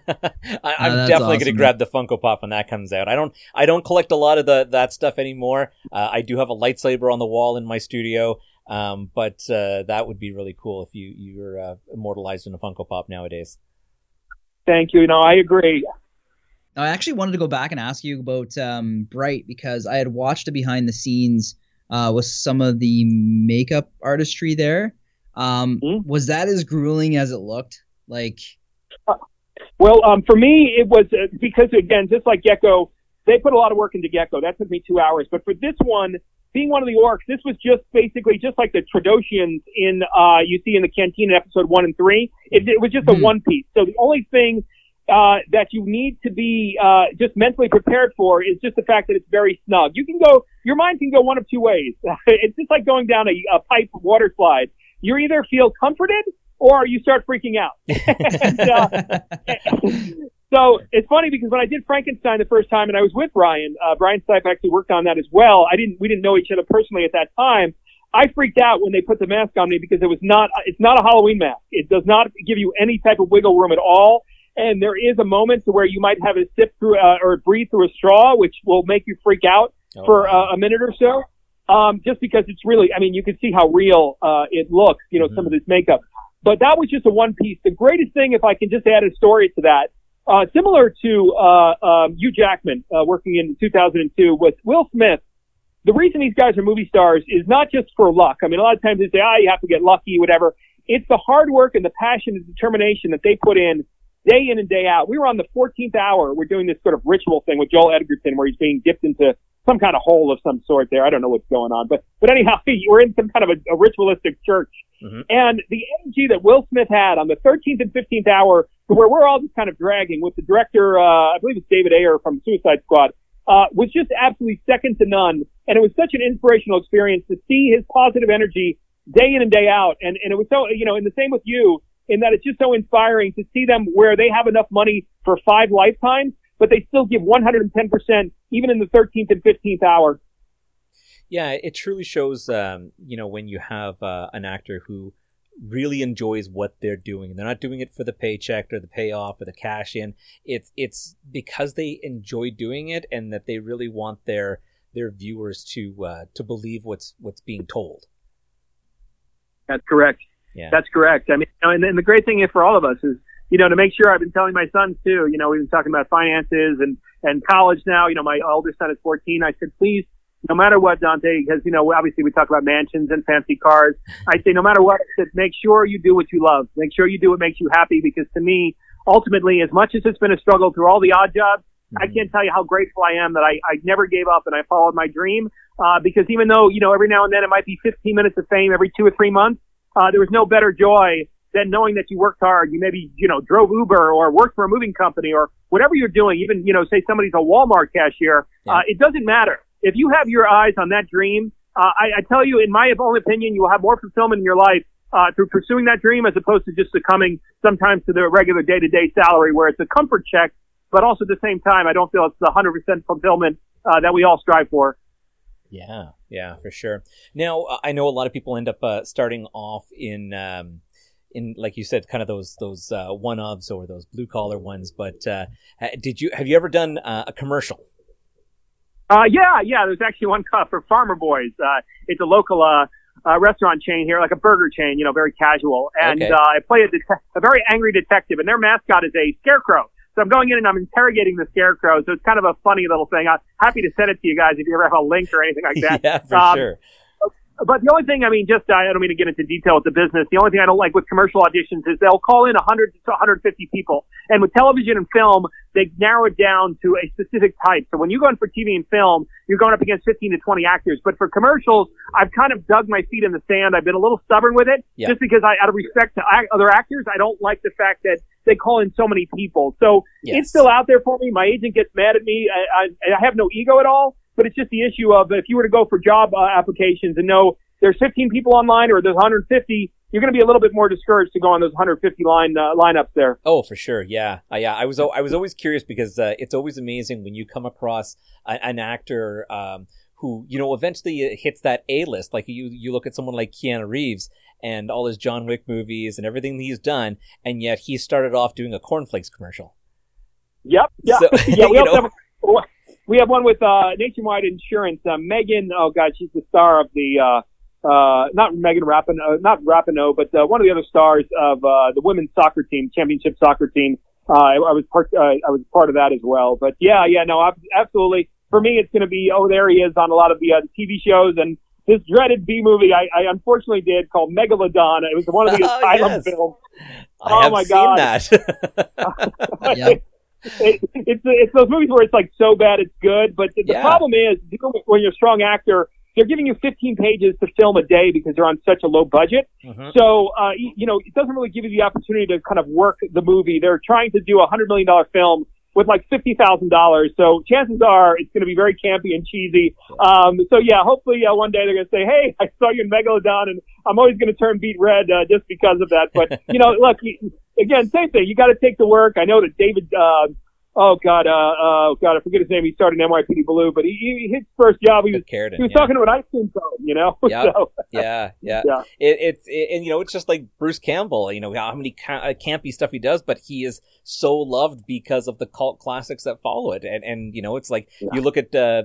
I, I'm that's definitely going to grab the Funko Pop when that comes out. I don't I don't collect a lot of the that stuff anymore. Uh, I do have a lightsaber on the wall in my studio, um, but uh, that would be really cool if you you're uh, immortalized in a Funko Pop nowadays. Thank you. No, I agree. I actually wanted to go back and ask you about um, Bright because I had watched a behind the scenes uh, with some of the makeup artistry there. Um, Hmm? Was that as grueling as it looked? Like, Well, um, for me, it was uh, because again, just like Gecko, they put a lot of work into Gecko. That took me two hours. But for this one, being one of the orcs, this was just basically just like the Trandoshans in uh, you see in the Cantina in episode one and three. It, it was just a Hmm. one piece. So the only thing uh, that you need to be uh, just mentally prepared for is just the fact that it's very snug. You can go, your mind can go one of two ways. *laughs* it's just like going down a, a pipe water slide. You either feel comforted or you start freaking out. *laughs* and, uh, so it's funny because when I did Frankenstein the first time, and I was with Brian, uh, Brian Stipe actually worked on that as well. I didn't, we didn't know each other personally at that time. I freaked out when they put the mask on me because it was not, it's not a Halloween mask. It does not give you any type of wiggle room at all. And there is a moment to where you might have a sip through, uh, or breathe through a straw, which will make you freak out Oh, for wow. uh, a minute or so. Um, just because it's really, I mean, you can see how real, uh, it looks, you know, some of this makeup. But that was just a one piece. The greatest thing, if I can just add a story to that, uh, similar to, uh, um, Hugh Jackman, uh, working in 2002 with Will Smith. The reason these guys are movie stars is not just for luck. I mean, a lot of times they say, ah, you have to get lucky, whatever. It's the hard work and the passion and determination that they put in day in and day out. We were on the 14th hour. We're doing this sort of ritual thing with Joel Edgerton where he's being dipped into some kind of hole of some sort there. I don't know what's going on, but, but anyhow, *laughs* we're in some kind of a, a ritualistic church. Mhm. And the energy that Will Smith had on the 13th and 15th hour where we're all just kind of dragging with the director, uh, I believe it's David Ayer from Suicide Squad, uh, was just absolutely second to none. And it was such an inspirational experience to see his positive energy day in and day out. And, and it was so, you know, and the same with you in that it's just so inspiring to see them where they have enough money for five lifetimes, but they still give 110% even in the 13th and 15th hour. Yeah, it truly shows, um, you know, when you have uh, an actor who really enjoys what they're doing. They're not doing it for the paycheck or the payoff or the cash in. It's it's because they enjoy doing it and that they really want their their viewers to uh, to believe what's what's being told. That's correct. Yeah. That's correct. I mean, and, and the great thing for all of us is, you know, to make sure I've been telling my sons too, you know, we've been talking about finances and, and college now, you know, my oldest son is 14. I said, please, no matter what, Dante, because, you know, obviously we talk about mansions and fancy cars. I say, no matter what, I said, make sure you do what you love. Make sure you do what makes you happy because to me, ultimately, as much as it's been a struggle through all the odd jobs, I can't tell you how grateful I am that I, I never gave up and I followed my dream. Uh, because even though, you know, every now and then it might be 15 minutes of fame every two or three months, uh, there was no better joy than knowing that you worked hard. You maybe, you know, drove Uber or worked for a moving company or whatever you're doing. Even, you know, say somebody's a Walmart cashier. Yeah. Uh, it doesn't matter. If you have your eyes on that dream, uh, I, I tell you, in my own opinion, you will have more fulfillment in your life, uh, through pursuing that dream as opposed to just succumbing sometimes to the regular day to day salary where it's a comfort check. But also at the same time, I don't feel it's the 100% fulfillment, uh, that we all strive for. Yeah, yeah, for sure. Now, uh, I know a lot of people end up uh, starting off in, um, in like you said, kind of those those uh, one ofs or those blue collar ones. But uh, did you have you ever done uh, a commercial? Uh, yeah, yeah. There's actually one for Farmer Boys. Uh, it's a local uh, uh, restaurant chain here, like a burger chain. You know, very casual. And Okay. uh, I play a, det- a very angry detective, and their mascot is a scarecrow. So I'm going in and I'm interrogating the scarecrow. So it's kind of a funny little thing. I'm happy to send it to you guys if you ever have a link or anything like that. *laughs* yeah, for Um, sure. But the only thing, I mean, just I don't mean to get into detail with the business. The only thing I don't like with commercial auditions is they'll call in 100 to 150 people, and with television and film, they narrow it down to a specific type. So when you go in for TV and film, you're going up against 15 to 20 actors. But for commercials, I've kind of dug my feet in the sand. I've been a little stubborn with it, Yeah. just because I, out of respect to other actors, I don't like the fact that they call in so many people. So Yes. it's still out there for me. My agent gets mad at me. I, I, I have no ego at all. But it's just the issue of if you were to go for job uh, applications and know there's 15 people online or there's 150, you're going to be a little bit more discouraged to go on those 150 line uh, lineups there. Oh, for sure. Yeah. Uh, yeah. I was, I was always curious because uh, it's always amazing when you come across a, an actor, um, who, you know, eventually hits that A list. Like you, you look at someone like Keanu Reeves and all his John Wick movies and everything he's done, and yet he started off doing a cornflakes commercial. Yep. Yeah. So, *laughs* yeah. We also know. have, we have one with uh, Nationwide Insurance. Uh, Megan, oh god, she's the star of the uh, uh, not Megan Rapinoe, not Rapinoe, but uh, one of the other stars of uh, the women's soccer team, championship soccer team. Uh, I, I was part, uh, I was part of that as well. But yeah, yeah, no, absolutely. For me, it's going to be oh, there he is on a lot of the uh, TV shows and this dreaded B movie I, I unfortunately did called Megalodon. It was one of the *laughs* Oh, asylum yes. films. I Oh have my seen God. that. *laughs* *laughs* Yep. It, it's it's those movies where it's like so bad it's good. But the, the Yeah. problem is when you're a strong actor, they're giving you 15 pages to film a day because they're on such a low budget. Mhm. So uh, you know it doesn't really give you the opportunity to kind of work the movie. They're trying to do a hundred million dollar film with like fifty thousand dollars. So chances are it's going to be very campy and cheesy. Um, so yeah, hopefully uh, one day they're going to say, "Hey, *laughs* I saw you in Megalodon, and I'm always going to turn beat red uh, just because of that." But you know, *laughs* look, again, same thing. You got to take the work. I know that David. Uh, Oh God, uh, uh, God, I forget his name. He started in NYPD Blue, but he, he his first job, he was Carradine, he was yeah. talking to an ice cream cone, you know. *laughs* Yeah. so, yeah, yeah, Yeah. It, it's it, and you know it's just like Bruce Campbell. You know how many ca- uh, campy stuff he does, but he is so loved because of the cult classics that follow it. And and you know it's like Yeah. you look at uh,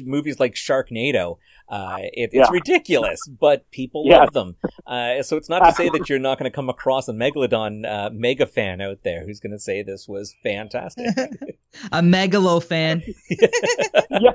movies like Sharknado. Uh, it, it's Yeah. ridiculous, but people Yeah. love them. Uh, so it's not to say that you're not going to come across a Megalodon uh, mega fan out there who's going to say this was fantastic. *laughs* A megalo fan. *laughs* yeah,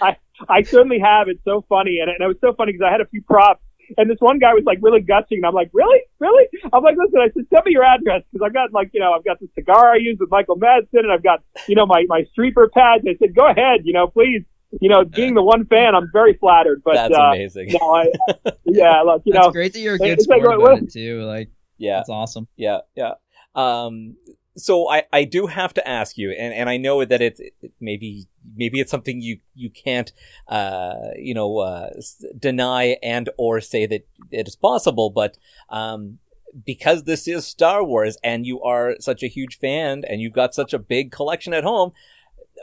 I I certainly have. It's so funny, and, and it was so funny because I had a few props, and this one guy was like really gushing, and I'm like, really, really? I'm like, listen, I said, send me your address because I've got like, you know, I've got the cigar I use with Michael Madsen, and I've got, you know, my my streeper pads. I said, go ahead, you know, please. You know, being the one fan, I'm very flattered. But That's uh, amazing. no, I, *laughs* yeah, look, you That's know, great that you're a good it's like, sport what- about it too. Like yeah. that's awesome. Yeah, yeah. Um, so I, I do have to ask you, and, and I know that it's it, maybe maybe it's something you you can't uh you know uh s- deny and or say that it is possible, but um because this is Star Wars and you are such a huge fan and you've got such a big collection at home,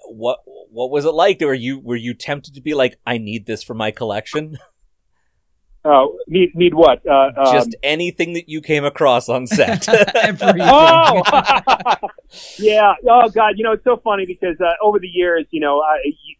what what was it like? Were you were you tempted to be like, I need this for my collection? oh, need need what? Uh, um, Just anything that you came across on set. *laughs* *laughs* Oh, *laughs* yeah. Oh God, you know it's so funny because uh, over the years, you know, I,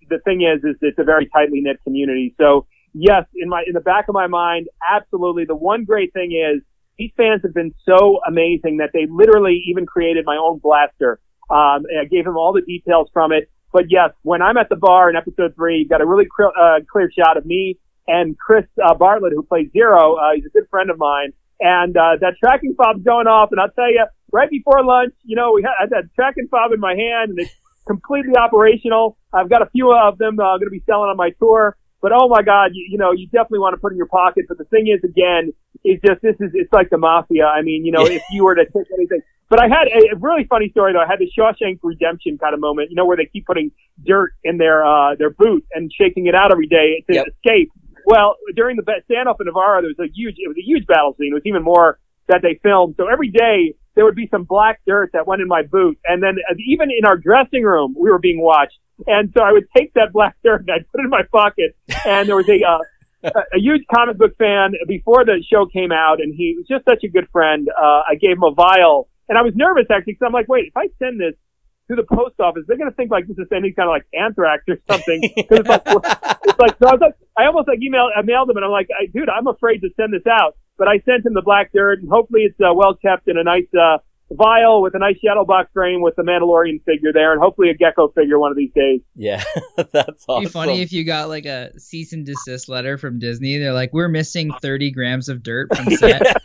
the thing is, is it's a very tightly knit community. So yes, in my in the back of my mind, absolutely. The one great thing is these fans have been so amazing that they literally even created my own blaster. Um, and I gave them all the details from it. But yes, when I'm at the bar in episode three, you got a really clear, uh, clear shot of me and Chris uh, Bartlett, who plays Zero. Uh, he's a good friend of mine. And uh, that tracking fob's going off, and I'll tell you, right before lunch, you know, we had, I had that tracking fob in my hand, and it's completely operational. I've got a few of them uh, going to be selling on my tour. But oh my God, you, you know, you definitely want to put in your pocket. But the thing is, again, is just this is it's like the mafia. I mean, you know, if you were to take anything. But I had a, really funny story though. I had the Shawshank Redemption kind of moment, you know, where they keep putting dirt in their uh their boot and shaking it out every day to Yep. escape. Well, during the standoff in Nevarro, there was a huge it was a huge battle scene. It was even more that they filmed. So every day there would be some black dirt that went in my boot, and then uh, even in our dressing room, we were being watched. And so I would take that black dirt and I'd put it in my pocket. And there was a, uh, a, a huge comic book fan before the show came out, and he was just such a good friend. Uh, I gave him a vial, and I was nervous actually because I'm like, wait, if I send this to the post office, they're gonna think like this is any kind of like anthrax or something. *laughs* 'Cause it's like, *laughs* it's like, so I was like, I almost like emailed, I mailed him, and I'm like, I, dude, I'm afraid to send this out, but I sent him the black dirt, and hopefully it's uh, well kept in a nice uh, vial with a nice shadow box frame with the Mandalorian figure there, and hopefully a gecko figure one of these days. yeah, *laughs* that's awesome. It'd be funny if you got like a cease and desist letter from Disney. They're like, "We're missing 30 grams of dirt from set."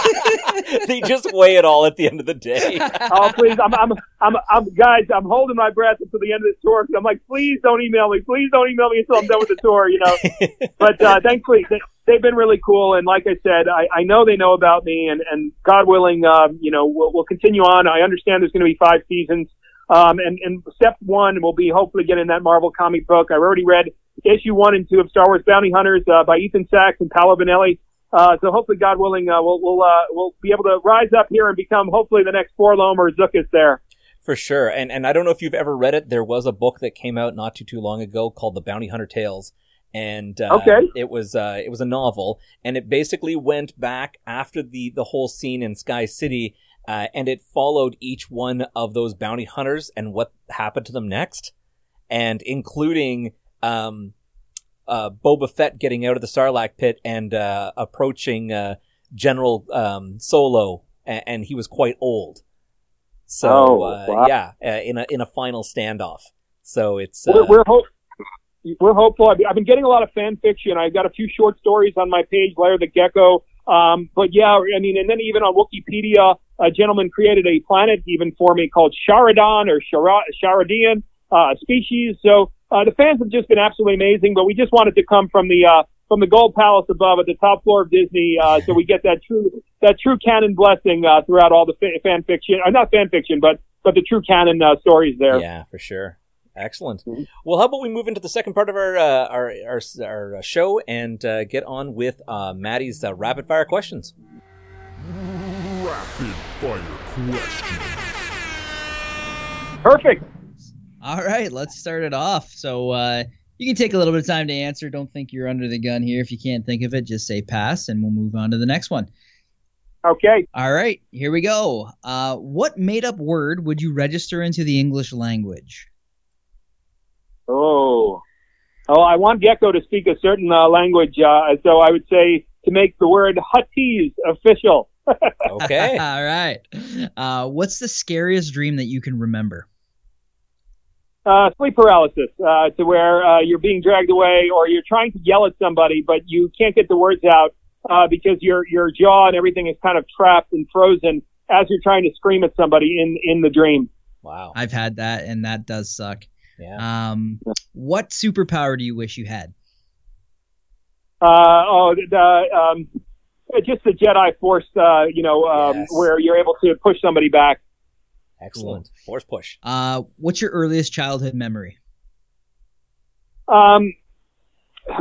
*laughs* they just weigh it all at the end of the day. *laughs* oh, please, I'm, I'm, I'm, I'm, guys, I'm holding my breath until the end of the tour. I'm like, please don't email me. Please don't email me until I'm done with the tour, you know. *laughs* but uh, thankfully, they, they've been really cool. And like I said, I, I know they know about me, and, and God willing, um, you know, we'll, we'll continue on. I understand there's going to be five seasons. Um, and, and step one will be hopefully getting that Marvel comic book. I've already read issue one and two of Star Wars Bounty Hunters uh, by Ethan Sacks and Paolo Villanelli. Uh, so hopefully, God willing, uh, we'll we'll uh, we'll be able to rise up here and become hopefully the next 4-LOM or Zuckuss there. For sure, and and I don't know if you've ever read it. There was a book that came out not too too long ago called The Bounty Hunter Tales, and uh, okay. it was uh, it was a novel, and it basically went back after the the whole scene in Sky City, uh, and it followed each one of those bounty hunters and what happened to them next, and including um, uh, Boba Fett getting out of the Sarlacc pit and uh, approaching uh, General um, Solo, and, and, he was quite old. So oh, uh, wow. yeah, uh, in a in a final standoff. So it's we're, we're, hope- we're hopeful. I've been getting a lot of fan fiction. I've got a few short stories on my page, Lair the Gecko. Um, but yeah, I mean, and then even on Wikipedia, a gentleman created a planet even for me called Sharadan or Sharadian uh, species. So uh, the fans have just been absolutely amazing, but we just wanted to come from the uh, from the Gold Palace above at the top floor of Disney, uh, so we get that true that true canon blessing uh, throughout all the fa- fan fiction, uh, not fan fiction, but but the true canon uh, stories there. Yeah, for sure. Excellent. Well, how about we move into the second part of our uh, our, our, our uh, show and uh, get on with uh, Maddie's uh, rapid fire questions. Rapid fire questions. Perfect. All right, let's start it off. So uh, you can take a little bit of time to answer. Don't think you're under the gun here. If you can't think of it, just say pass, and we'll move on to the next one. Okay. All right, here we go. Uh, what made-up word would you register into the English language? Oh, oh, I want Gecko to speak a certain uh, language, uh, so I would say to make the word Huttese official. *laughs* okay. *laughs* All right. Uh, what's the scariest dream that you can remember? Uh, sleep paralysis, uh, to where uh, you're being dragged away or you're trying to yell at somebody, but you can't get the words out uh, because your your jaw and everything is kind of trapped and frozen as you're trying to scream at somebody in in the dream. Wow. I've had that, and that does suck. Yeah. Um, what superpower do you wish you had? Uh, oh, the, um, just the Jedi Force, uh, you know, um, Yes. where you're able to push somebody back. Excellent. Force push. Uh, what's your earliest childhood memory? Um, *laughs*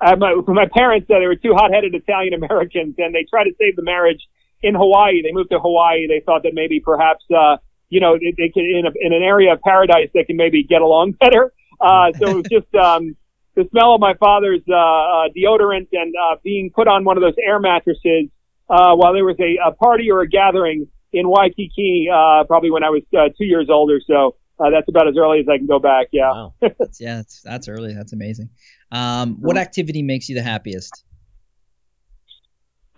I, my, my parents said they were two hot-headed Italian Americans, and they tried to save the marriage in Hawaii. They moved to Hawaii. They thought that maybe perhaps, uh, you know, they, they could in, a, in an area of paradise they can maybe get along *laughs* better. Uh, so it was *laughs* just um, the smell of my father's uh, uh, deodorant and uh, being put on one of those air mattresses uh, while there was a, a party or a gathering in Waikiki, uh, probably when I was uh, two years old or so. Uh, that's about as early as I can go back. Yeah. Wow. That's, *laughs* yeah, that's, that's early. That's amazing. Um, what activity makes you the happiest?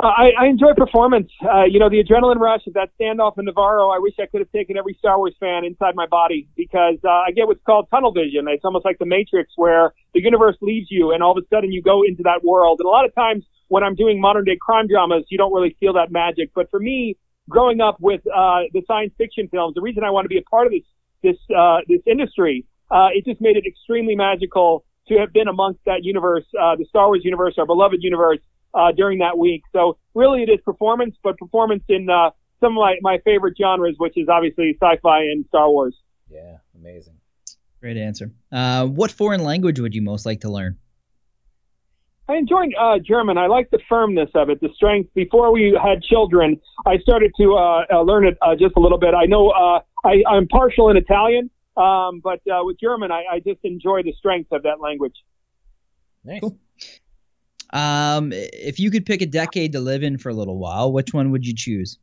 Uh, I, I enjoy performance. Uh, you know, the adrenaline rush of that standoff in Nevarro. I wish I could have taken every Star Wars fan inside my body because uh, I get what's called tunnel vision. It's almost like the Matrix, where the universe leaves you, and all of a sudden you go into that world. And a lot of times when I'm doing modern day crime dramas, you don't really feel that magic. But for me, growing up with uh, the science fiction films, the reason I want to be a part of this this uh, this industry, uh, it just made it extremely magical to have been amongst that universe, uh, the Star Wars universe, our beloved universe, uh, during that week. So really, it is performance, but performance in uh, some of my, my favorite genres, which is obviously sci-fi and Star Wars. Yeah. Amazing. Great answer. Uh, what foreign language would you most like to learn? I enjoyed uh, German. I like the firmness of it, the strength. Before we had children, I started to uh, uh, learn it uh, just a little bit. I know uh, I, I'm partial in Italian, um, but uh, with German, I, I just enjoy the strength of that language. Nice. Cool. Um, if you could pick a decade to live in for a little while, which one would you choose?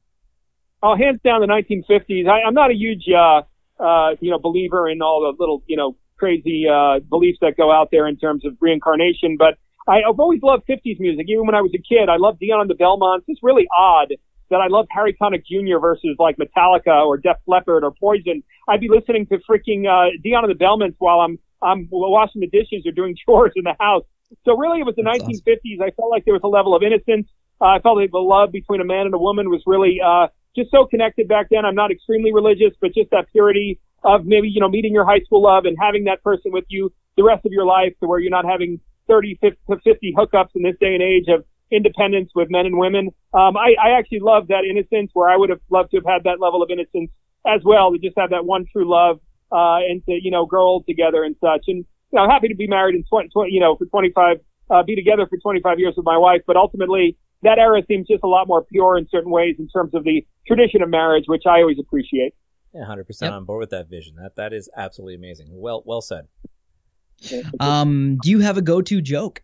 Oh, hands down, the 1950s. I, I'm not a huge, uh, uh, you know, believer in all the little, you know, crazy uh, beliefs that go out there in terms of reincarnation, but I, I've always loved 50s music. Even when I was a kid, I loved Dion and the Belmonts. It's really odd that I loved Harry Connick Jr. versus like Metallica or Def Leppard or Poison. I'd be listening to freaking uh, Dion and the Belmonts while I'm I'm washing the dishes or doing *laughs* chores in the house. So really, it was the That's 1950s. I felt like there was a level of innocence. Uh, I felt like the love between a man and a woman was really uh, just so connected back then. I'm not extremely religious, but just that purity of maybe you know meeting your high school love and having that person with you the rest of your life, to where you're not having 30 50 to 50 hookups in this day and age of independence with men and women. Um, I, I actually love that innocence where I would have loved to have had that level of innocence as well to just have that one true love uh, and to you know grow old together and such. And you know, I'm happy to be married in 20, 20 you know for 25, uh, be together for 25 years with my wife. But ultimately, that era seems just a lot more pure in certain ways in terms of the tradition of marriage, which I always appreciate. Yeah, hundred percent Yep. on board with that vision. That that is absolutely amazing. Well, well said. Um, do you have a go-to joke?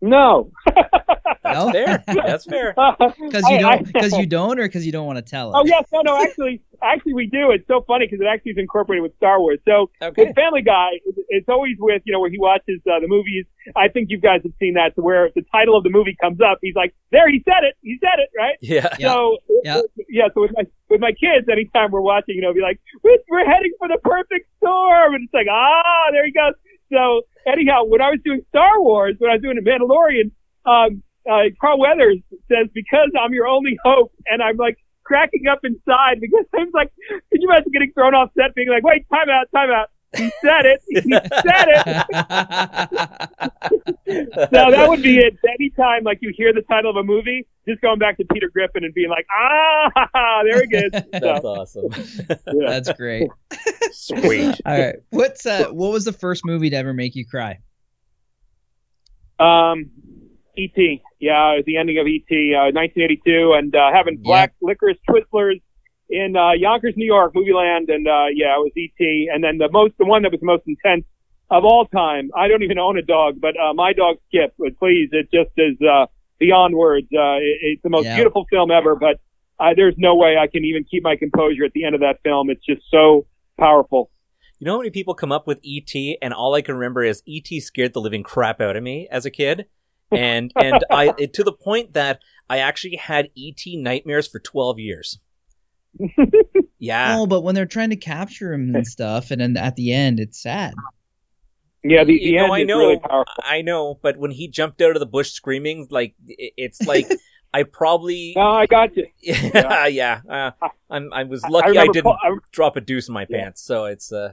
No. *laughs* That's fair. That's fair. *laughs* Because you don't, because you don't, or because you don't want to tell it. Oh yes, no, no. Actually, actually, we do. It's so funny because it actually is incorporated with Star Wars. So Okay. with Family Guy, it's always with you know where he watches uh, the movies. I think you guys have seen that, to where if the title of the movie comes up, he's like, "There, he said it. He said it, right?" Yeah. Yeah. So Yeah. yeah. So with my with my kids, anytime we're watching, you know, be like, "We're we're heading for the perfect storm," and it's like, ah, there he goes. So anyhow, when I was doing Star Wars, when I was doing The Mandalorian, um, uh, Carl Weathers says, "Because I'm your only hope," and I'm like cracking up inside because *laughs* I was like, "Could you imagine getting thrown off set, being like, wait, time out, time out." He said it. He said it. *laughs* so that would be it. Anytime like you hear the title of a movie, just going back to Peter Griffin and being like, ah, *laughs* there he is. That's So, awesome. yeah. That's great. Sweet. All right. What's uh what was the first movie to ever make you cry? Um, E.T. Yeah, it was the ending of E.T. Uh, 1982, and uh, having black licorice twizzlers in uh, Yonkers, New York, movie land, and uh, yeah, it was E.T. And then the most, the one that was the most intense of all time. I don't even own a dog, but uh, my dog Skip. Please, it just is uh, beyond words. Uh, it, it's the most Yeah. beautiful film ever, but uh, there's no way I can even keep my composure at the end of that film. It's just so powerful. You know how many people come up with ET, and all I can remember is ET scared the living crap out of me as a kid, and and I it, to the point that I actually had ET nightmares for twelve years. *laughs* Yeah, Oh, but when they're trying to capture him and *laughs* stuff, and then at the end, it's sad. Yeah, the, You the know, end I is know, really powerful. I know, but when he jumped out of the bush screaming, like it's like *laughs* I probably No, I got you. yeah yeah. Uh, I'm I was lucky I, remember didn't Paul- I drop a deuce in my Yeah. pants, so it's uh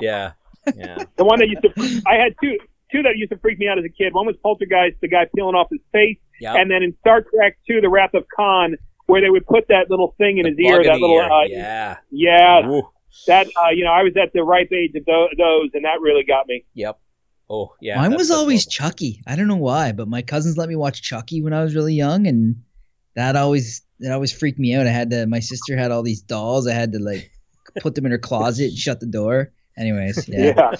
yeah yeah. The one that used to, I had two, two that used to freak me out as a kid. One was Poltergeist, the guy peeling off his face, Yeah. and then in Star Trek Two, The Wrath of Khan, where they would put that little thing in The his ear, in that little, ear. uh, yeah. yeah, Ooh. that, uh, you know, I was at the ripe age of those, and that really got me. Yep. Oh yeah. Mine was always horrible. Chucky. I don't know why, but my cousins let me watch Chucky when I was really young, and that always that always freaked me out. I had to. My sister had all these dolls. I had to like put them in her closet and shut the door. Anyways, *laughs* yeah.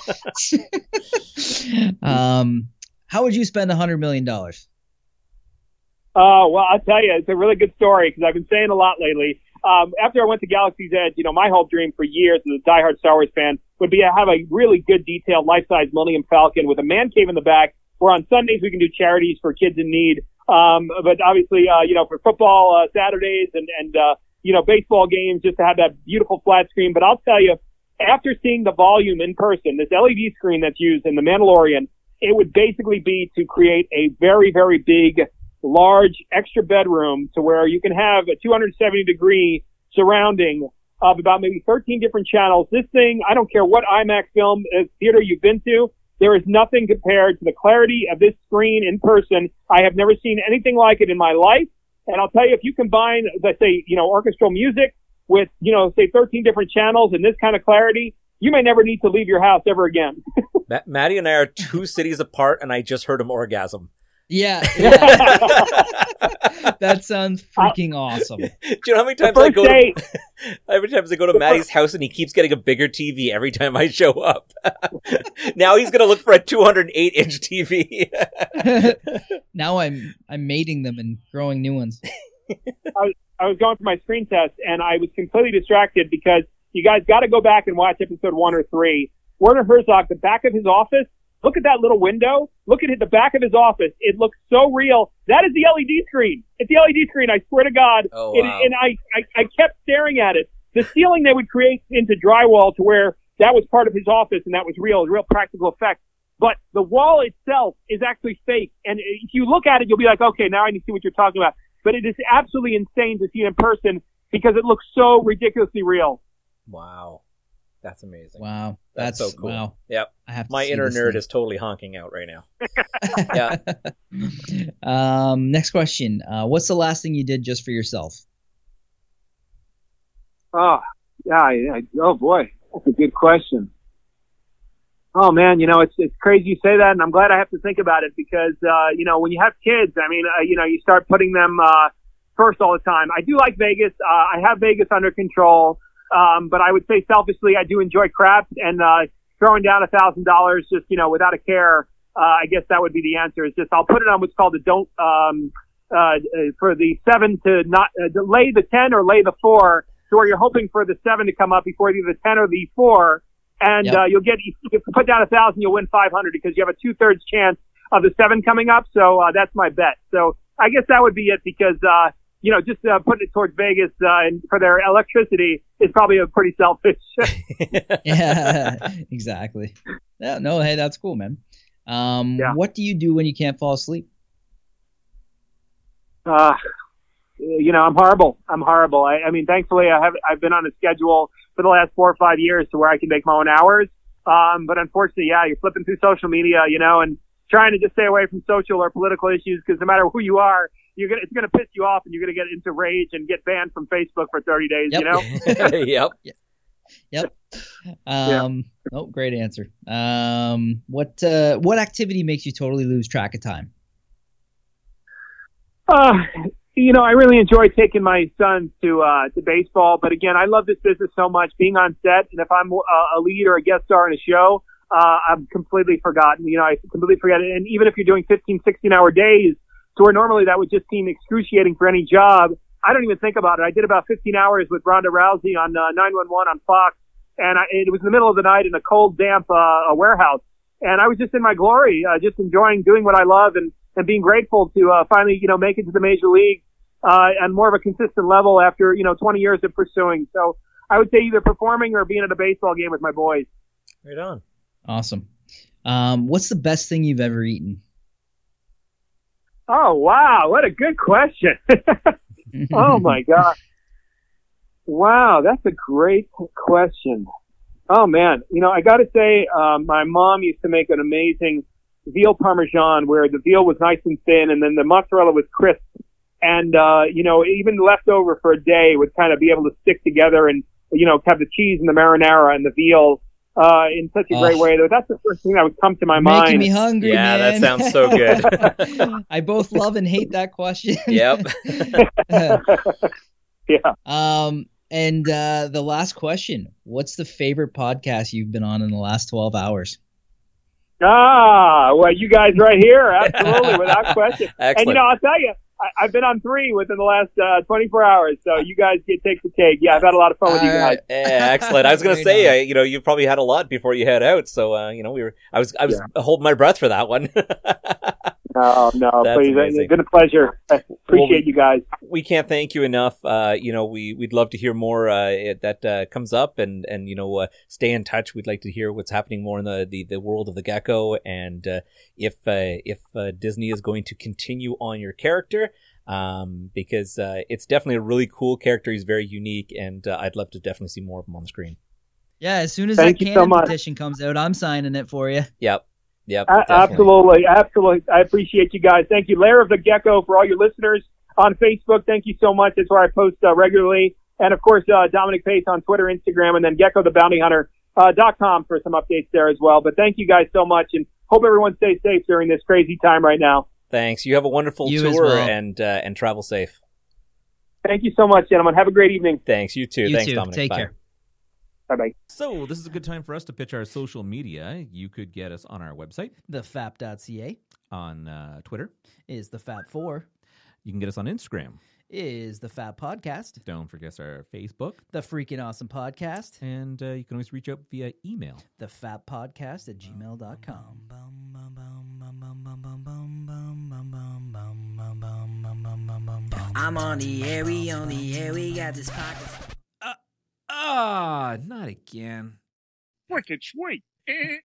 *laughs* um, how would you spend a hundred million dollars? Uh, well, I'll tell you, it's a really good story because I've been saying a lot lately. Um, after I went to Galaxy's Edge, you know, my whole dream for years as a diehard Star Wars fan would be to have a really good detailed life-size Millennium Falcon with a man cave in the back where on Sundays we can do charities for kids in need. Um, but obviously, uh, you know, for football, uh, Saturdays and, and, uh, you know, baseball games just to have that beautiful flat screen. But I'll tell you, after seeing the volume in person, this LED screen that's used in The Mandalorian, it would basically be to create a very, very big, large extra bedroom to where you can have a 270 degree surrounding of about maybe 13 different channels. This thing, I don't care what IMAX film uh, theater you've been to, there is nothing compared to the clarity of this screen in person. I have never seen anything like it in my life. And I'll tell you, if you combine, let's say, you know, orchestral music with, you know, say 13 different channels and this kind of clarity, you may never need to leave your house ever again. *laughs* Ma- Maddie and I are two cities apart, and I just heard him orgasm. Yeah, *laughs* yeah. *laughs* that sounds freaking awesome. Do you know how many times I go? day, To, how many times I go to Maddie's house and he keeps getting a bigger TV every time I show up. now he's gonna look for a 208 inch TV. now I'm I'm mating them and growing new ones. I was going for my screen test and I was completely distracted because you guys got to go back and watch episode one or three. Werner Herzog, the back of his office, look at that little window. Look at it, the back of his office. It looks so real. That is the LED screen. It's the LED screen. I swear to God. Oh, It- wow. and I, I, I kept staring at it. The ceiling they would create into drywall to where that was part of his office and that was real, real practical effect. But the wall itself is actually fake. And if you look at it, you'll be like, okay, now I need to see what you're talking about. But it is absolutely insane to see it in person because it looks so ridiculously real. wow, that's amazing. Wow, That's that's, so cool. wow. Yep, I have my inner nerd thing. is totally honking out right now. *laughs* yeah. um, next question. Uh, what's the last thing you did just for yourself? Oh, Yeah. I, I, oh boy, that's a good question. Oh man, you know it's it's crazy you say that, and I'm glad I have to think about it because uh, you know when you have kids, I mean, uh, you know, you start putting them uh, first all the time. I do like Vegas. Uh, I have Vegas under control, um, but I would say selfishly, I do enjoy craps and uh, throwing down a thousand dollars just you know without a care. Uh, I guess that would be the answer. Is just I'll put it on what's called a don't um, uh, for the seven to not uh, lay the ten or lay the four, so where you're hoping for the seven to come up before either the ten or the four and Yep. uh, you'll get if you put down a thousand, you'll win five hundred because you have a two thirds chance of the seven coming up. So uh, that's my bet. So I guess that would be it because uh, you know just uh, putting it towards Vegas uh, and for their electricity is probably a pretty selfish. *laughs* *laughs* yeah, *laughs* exactly. Yeah, no, hey, that's cool, man. Um, Yeah. what do you do when you can't fall asleep? uh, you know, I'm horrible. I'm horrible. I, I mean, thankfully, I have I've been on a schedule for the last four or five years to where I can make my own hours. Um, but unfortunately, yeah, you're flipping through social media, you know, and trying to just stay away from social or political issues because no matter who you are, you're gonna it's gonna piss you off and you're gonna get into rage and get banned from Facebook for 30 days. Yep. You know. yep. *laughs* Yep. Um, oh, great answer. Um, what uh, what activity makes you totally lose track of time? Uh, you know, I really enjoy taking my sons to uh, to baseball, but again, I love this business so much. Being on set, and if I'm uh, a lead or a guest star in a show, uh, I'm completely forgotten. You know, I completely forget it. And even if you're doing 15, 16 hour days, to where normally that would just seem excruciating for any job, I don't even think about it. I did about 15 hours with Ronda Rousey on uh, 911 on Fox, and I, it was in the middle of the night in a cold, damp uh, warehouse, and I was just in my glory, uh, just enjoying doing what I love and and being grateful to uh, finally, you know, make it to the major league uh, and more of a consistent level after, you know, 20 years of pursuing. So I would say either performing or being at a baseball game with my boys. Right on. Awesome. Um, what's the best thing you've ever eaten? Oh, wow. What a good question. *laughs* oh, my *laughs* God. Wow. That's a great question. Oh, man. You know, I got to say, um, my mom used to make an amazing veal parmesan where the veal was nice and thin and then the mozzarella was crisp. And, uh, you know, even leftover for a day would kind of be able to stick together and, you know, have the cheese and the marinara and the veal, uh, in such a great way. way. That's the first thing that would come to my mind. Making me hungry, Yeah, that sounds so good. *laughs* I both love and hate that question. yep. *laughs* yeah. um, and uh, the last question: What's the favorite podcast you've been on in the last twelve hours? Ah, well, you guys right here, *laughs* absolutely, without question. And you know, I'll tell you, I, I've been on three within the last uh, 24 hours, so you guys get take the cake. Yeah, I've had a lot of fun with you guys. right. Yeah, excellent. I was going *laughs* to say, on. uh, you know, you probably had a lot before you head out, so uh, you know, we were. I was, I was holding my breath for that one. *laughs* No, no, That's please, amazing. it's been a pleasure. I appreciate Well, you guys. we can't thank you enough. Uh, you know, we we'd love to hear more uh, it- that uh, comes up, and and you know, uh, stay in touch. We'd like to hear what's happening more in the the, the world of the gecko, and uh, if uh, if uh, Disney is going to continue on your character. Um, because uh, it's definitely a really cool character. He's very unique, and uh, I'd love to definitely see more of him on the screen. Yeah, as soon as Thank that you so canon much. petition comes out, I'm signing it for you. Yep, yep, A- absolutely, absolutely. I appreciate you guys. Thank you, Lair of the Gecko, for all your listeners on Facebook. Thank you so much. That's where I post uh, regularly. And of course, uh, Dominic Pace on Twitter, Instagram, and then Gecko the Bounty Hunter. Uh, dot com for some updates there as well. But thank you guys so much and hope everyone stays safe during this crazy time right now. Thanks. You have a wonderful You tour well. and uh, and travel safe. Thank you so much, gentlemen. Have a great evening. Thanks. You too. You Thanks, too. Dominic. Take Bye. care. Bye bye. So, this is a good time for us to pitch our social media. You could get us on our website, Thefap.ca on uh, Twitter. is the Fap Four. You can get us on Instagram. Is the Fap Podcast. Don't forget our Facebook. The Freaking Awesome Podcast. And uh, you can always reach out via email. The Fap Podcast at gmail.com. I'm on the air, we on the air, we got this podcast. Ah, not again. Wicked sweet. Eh.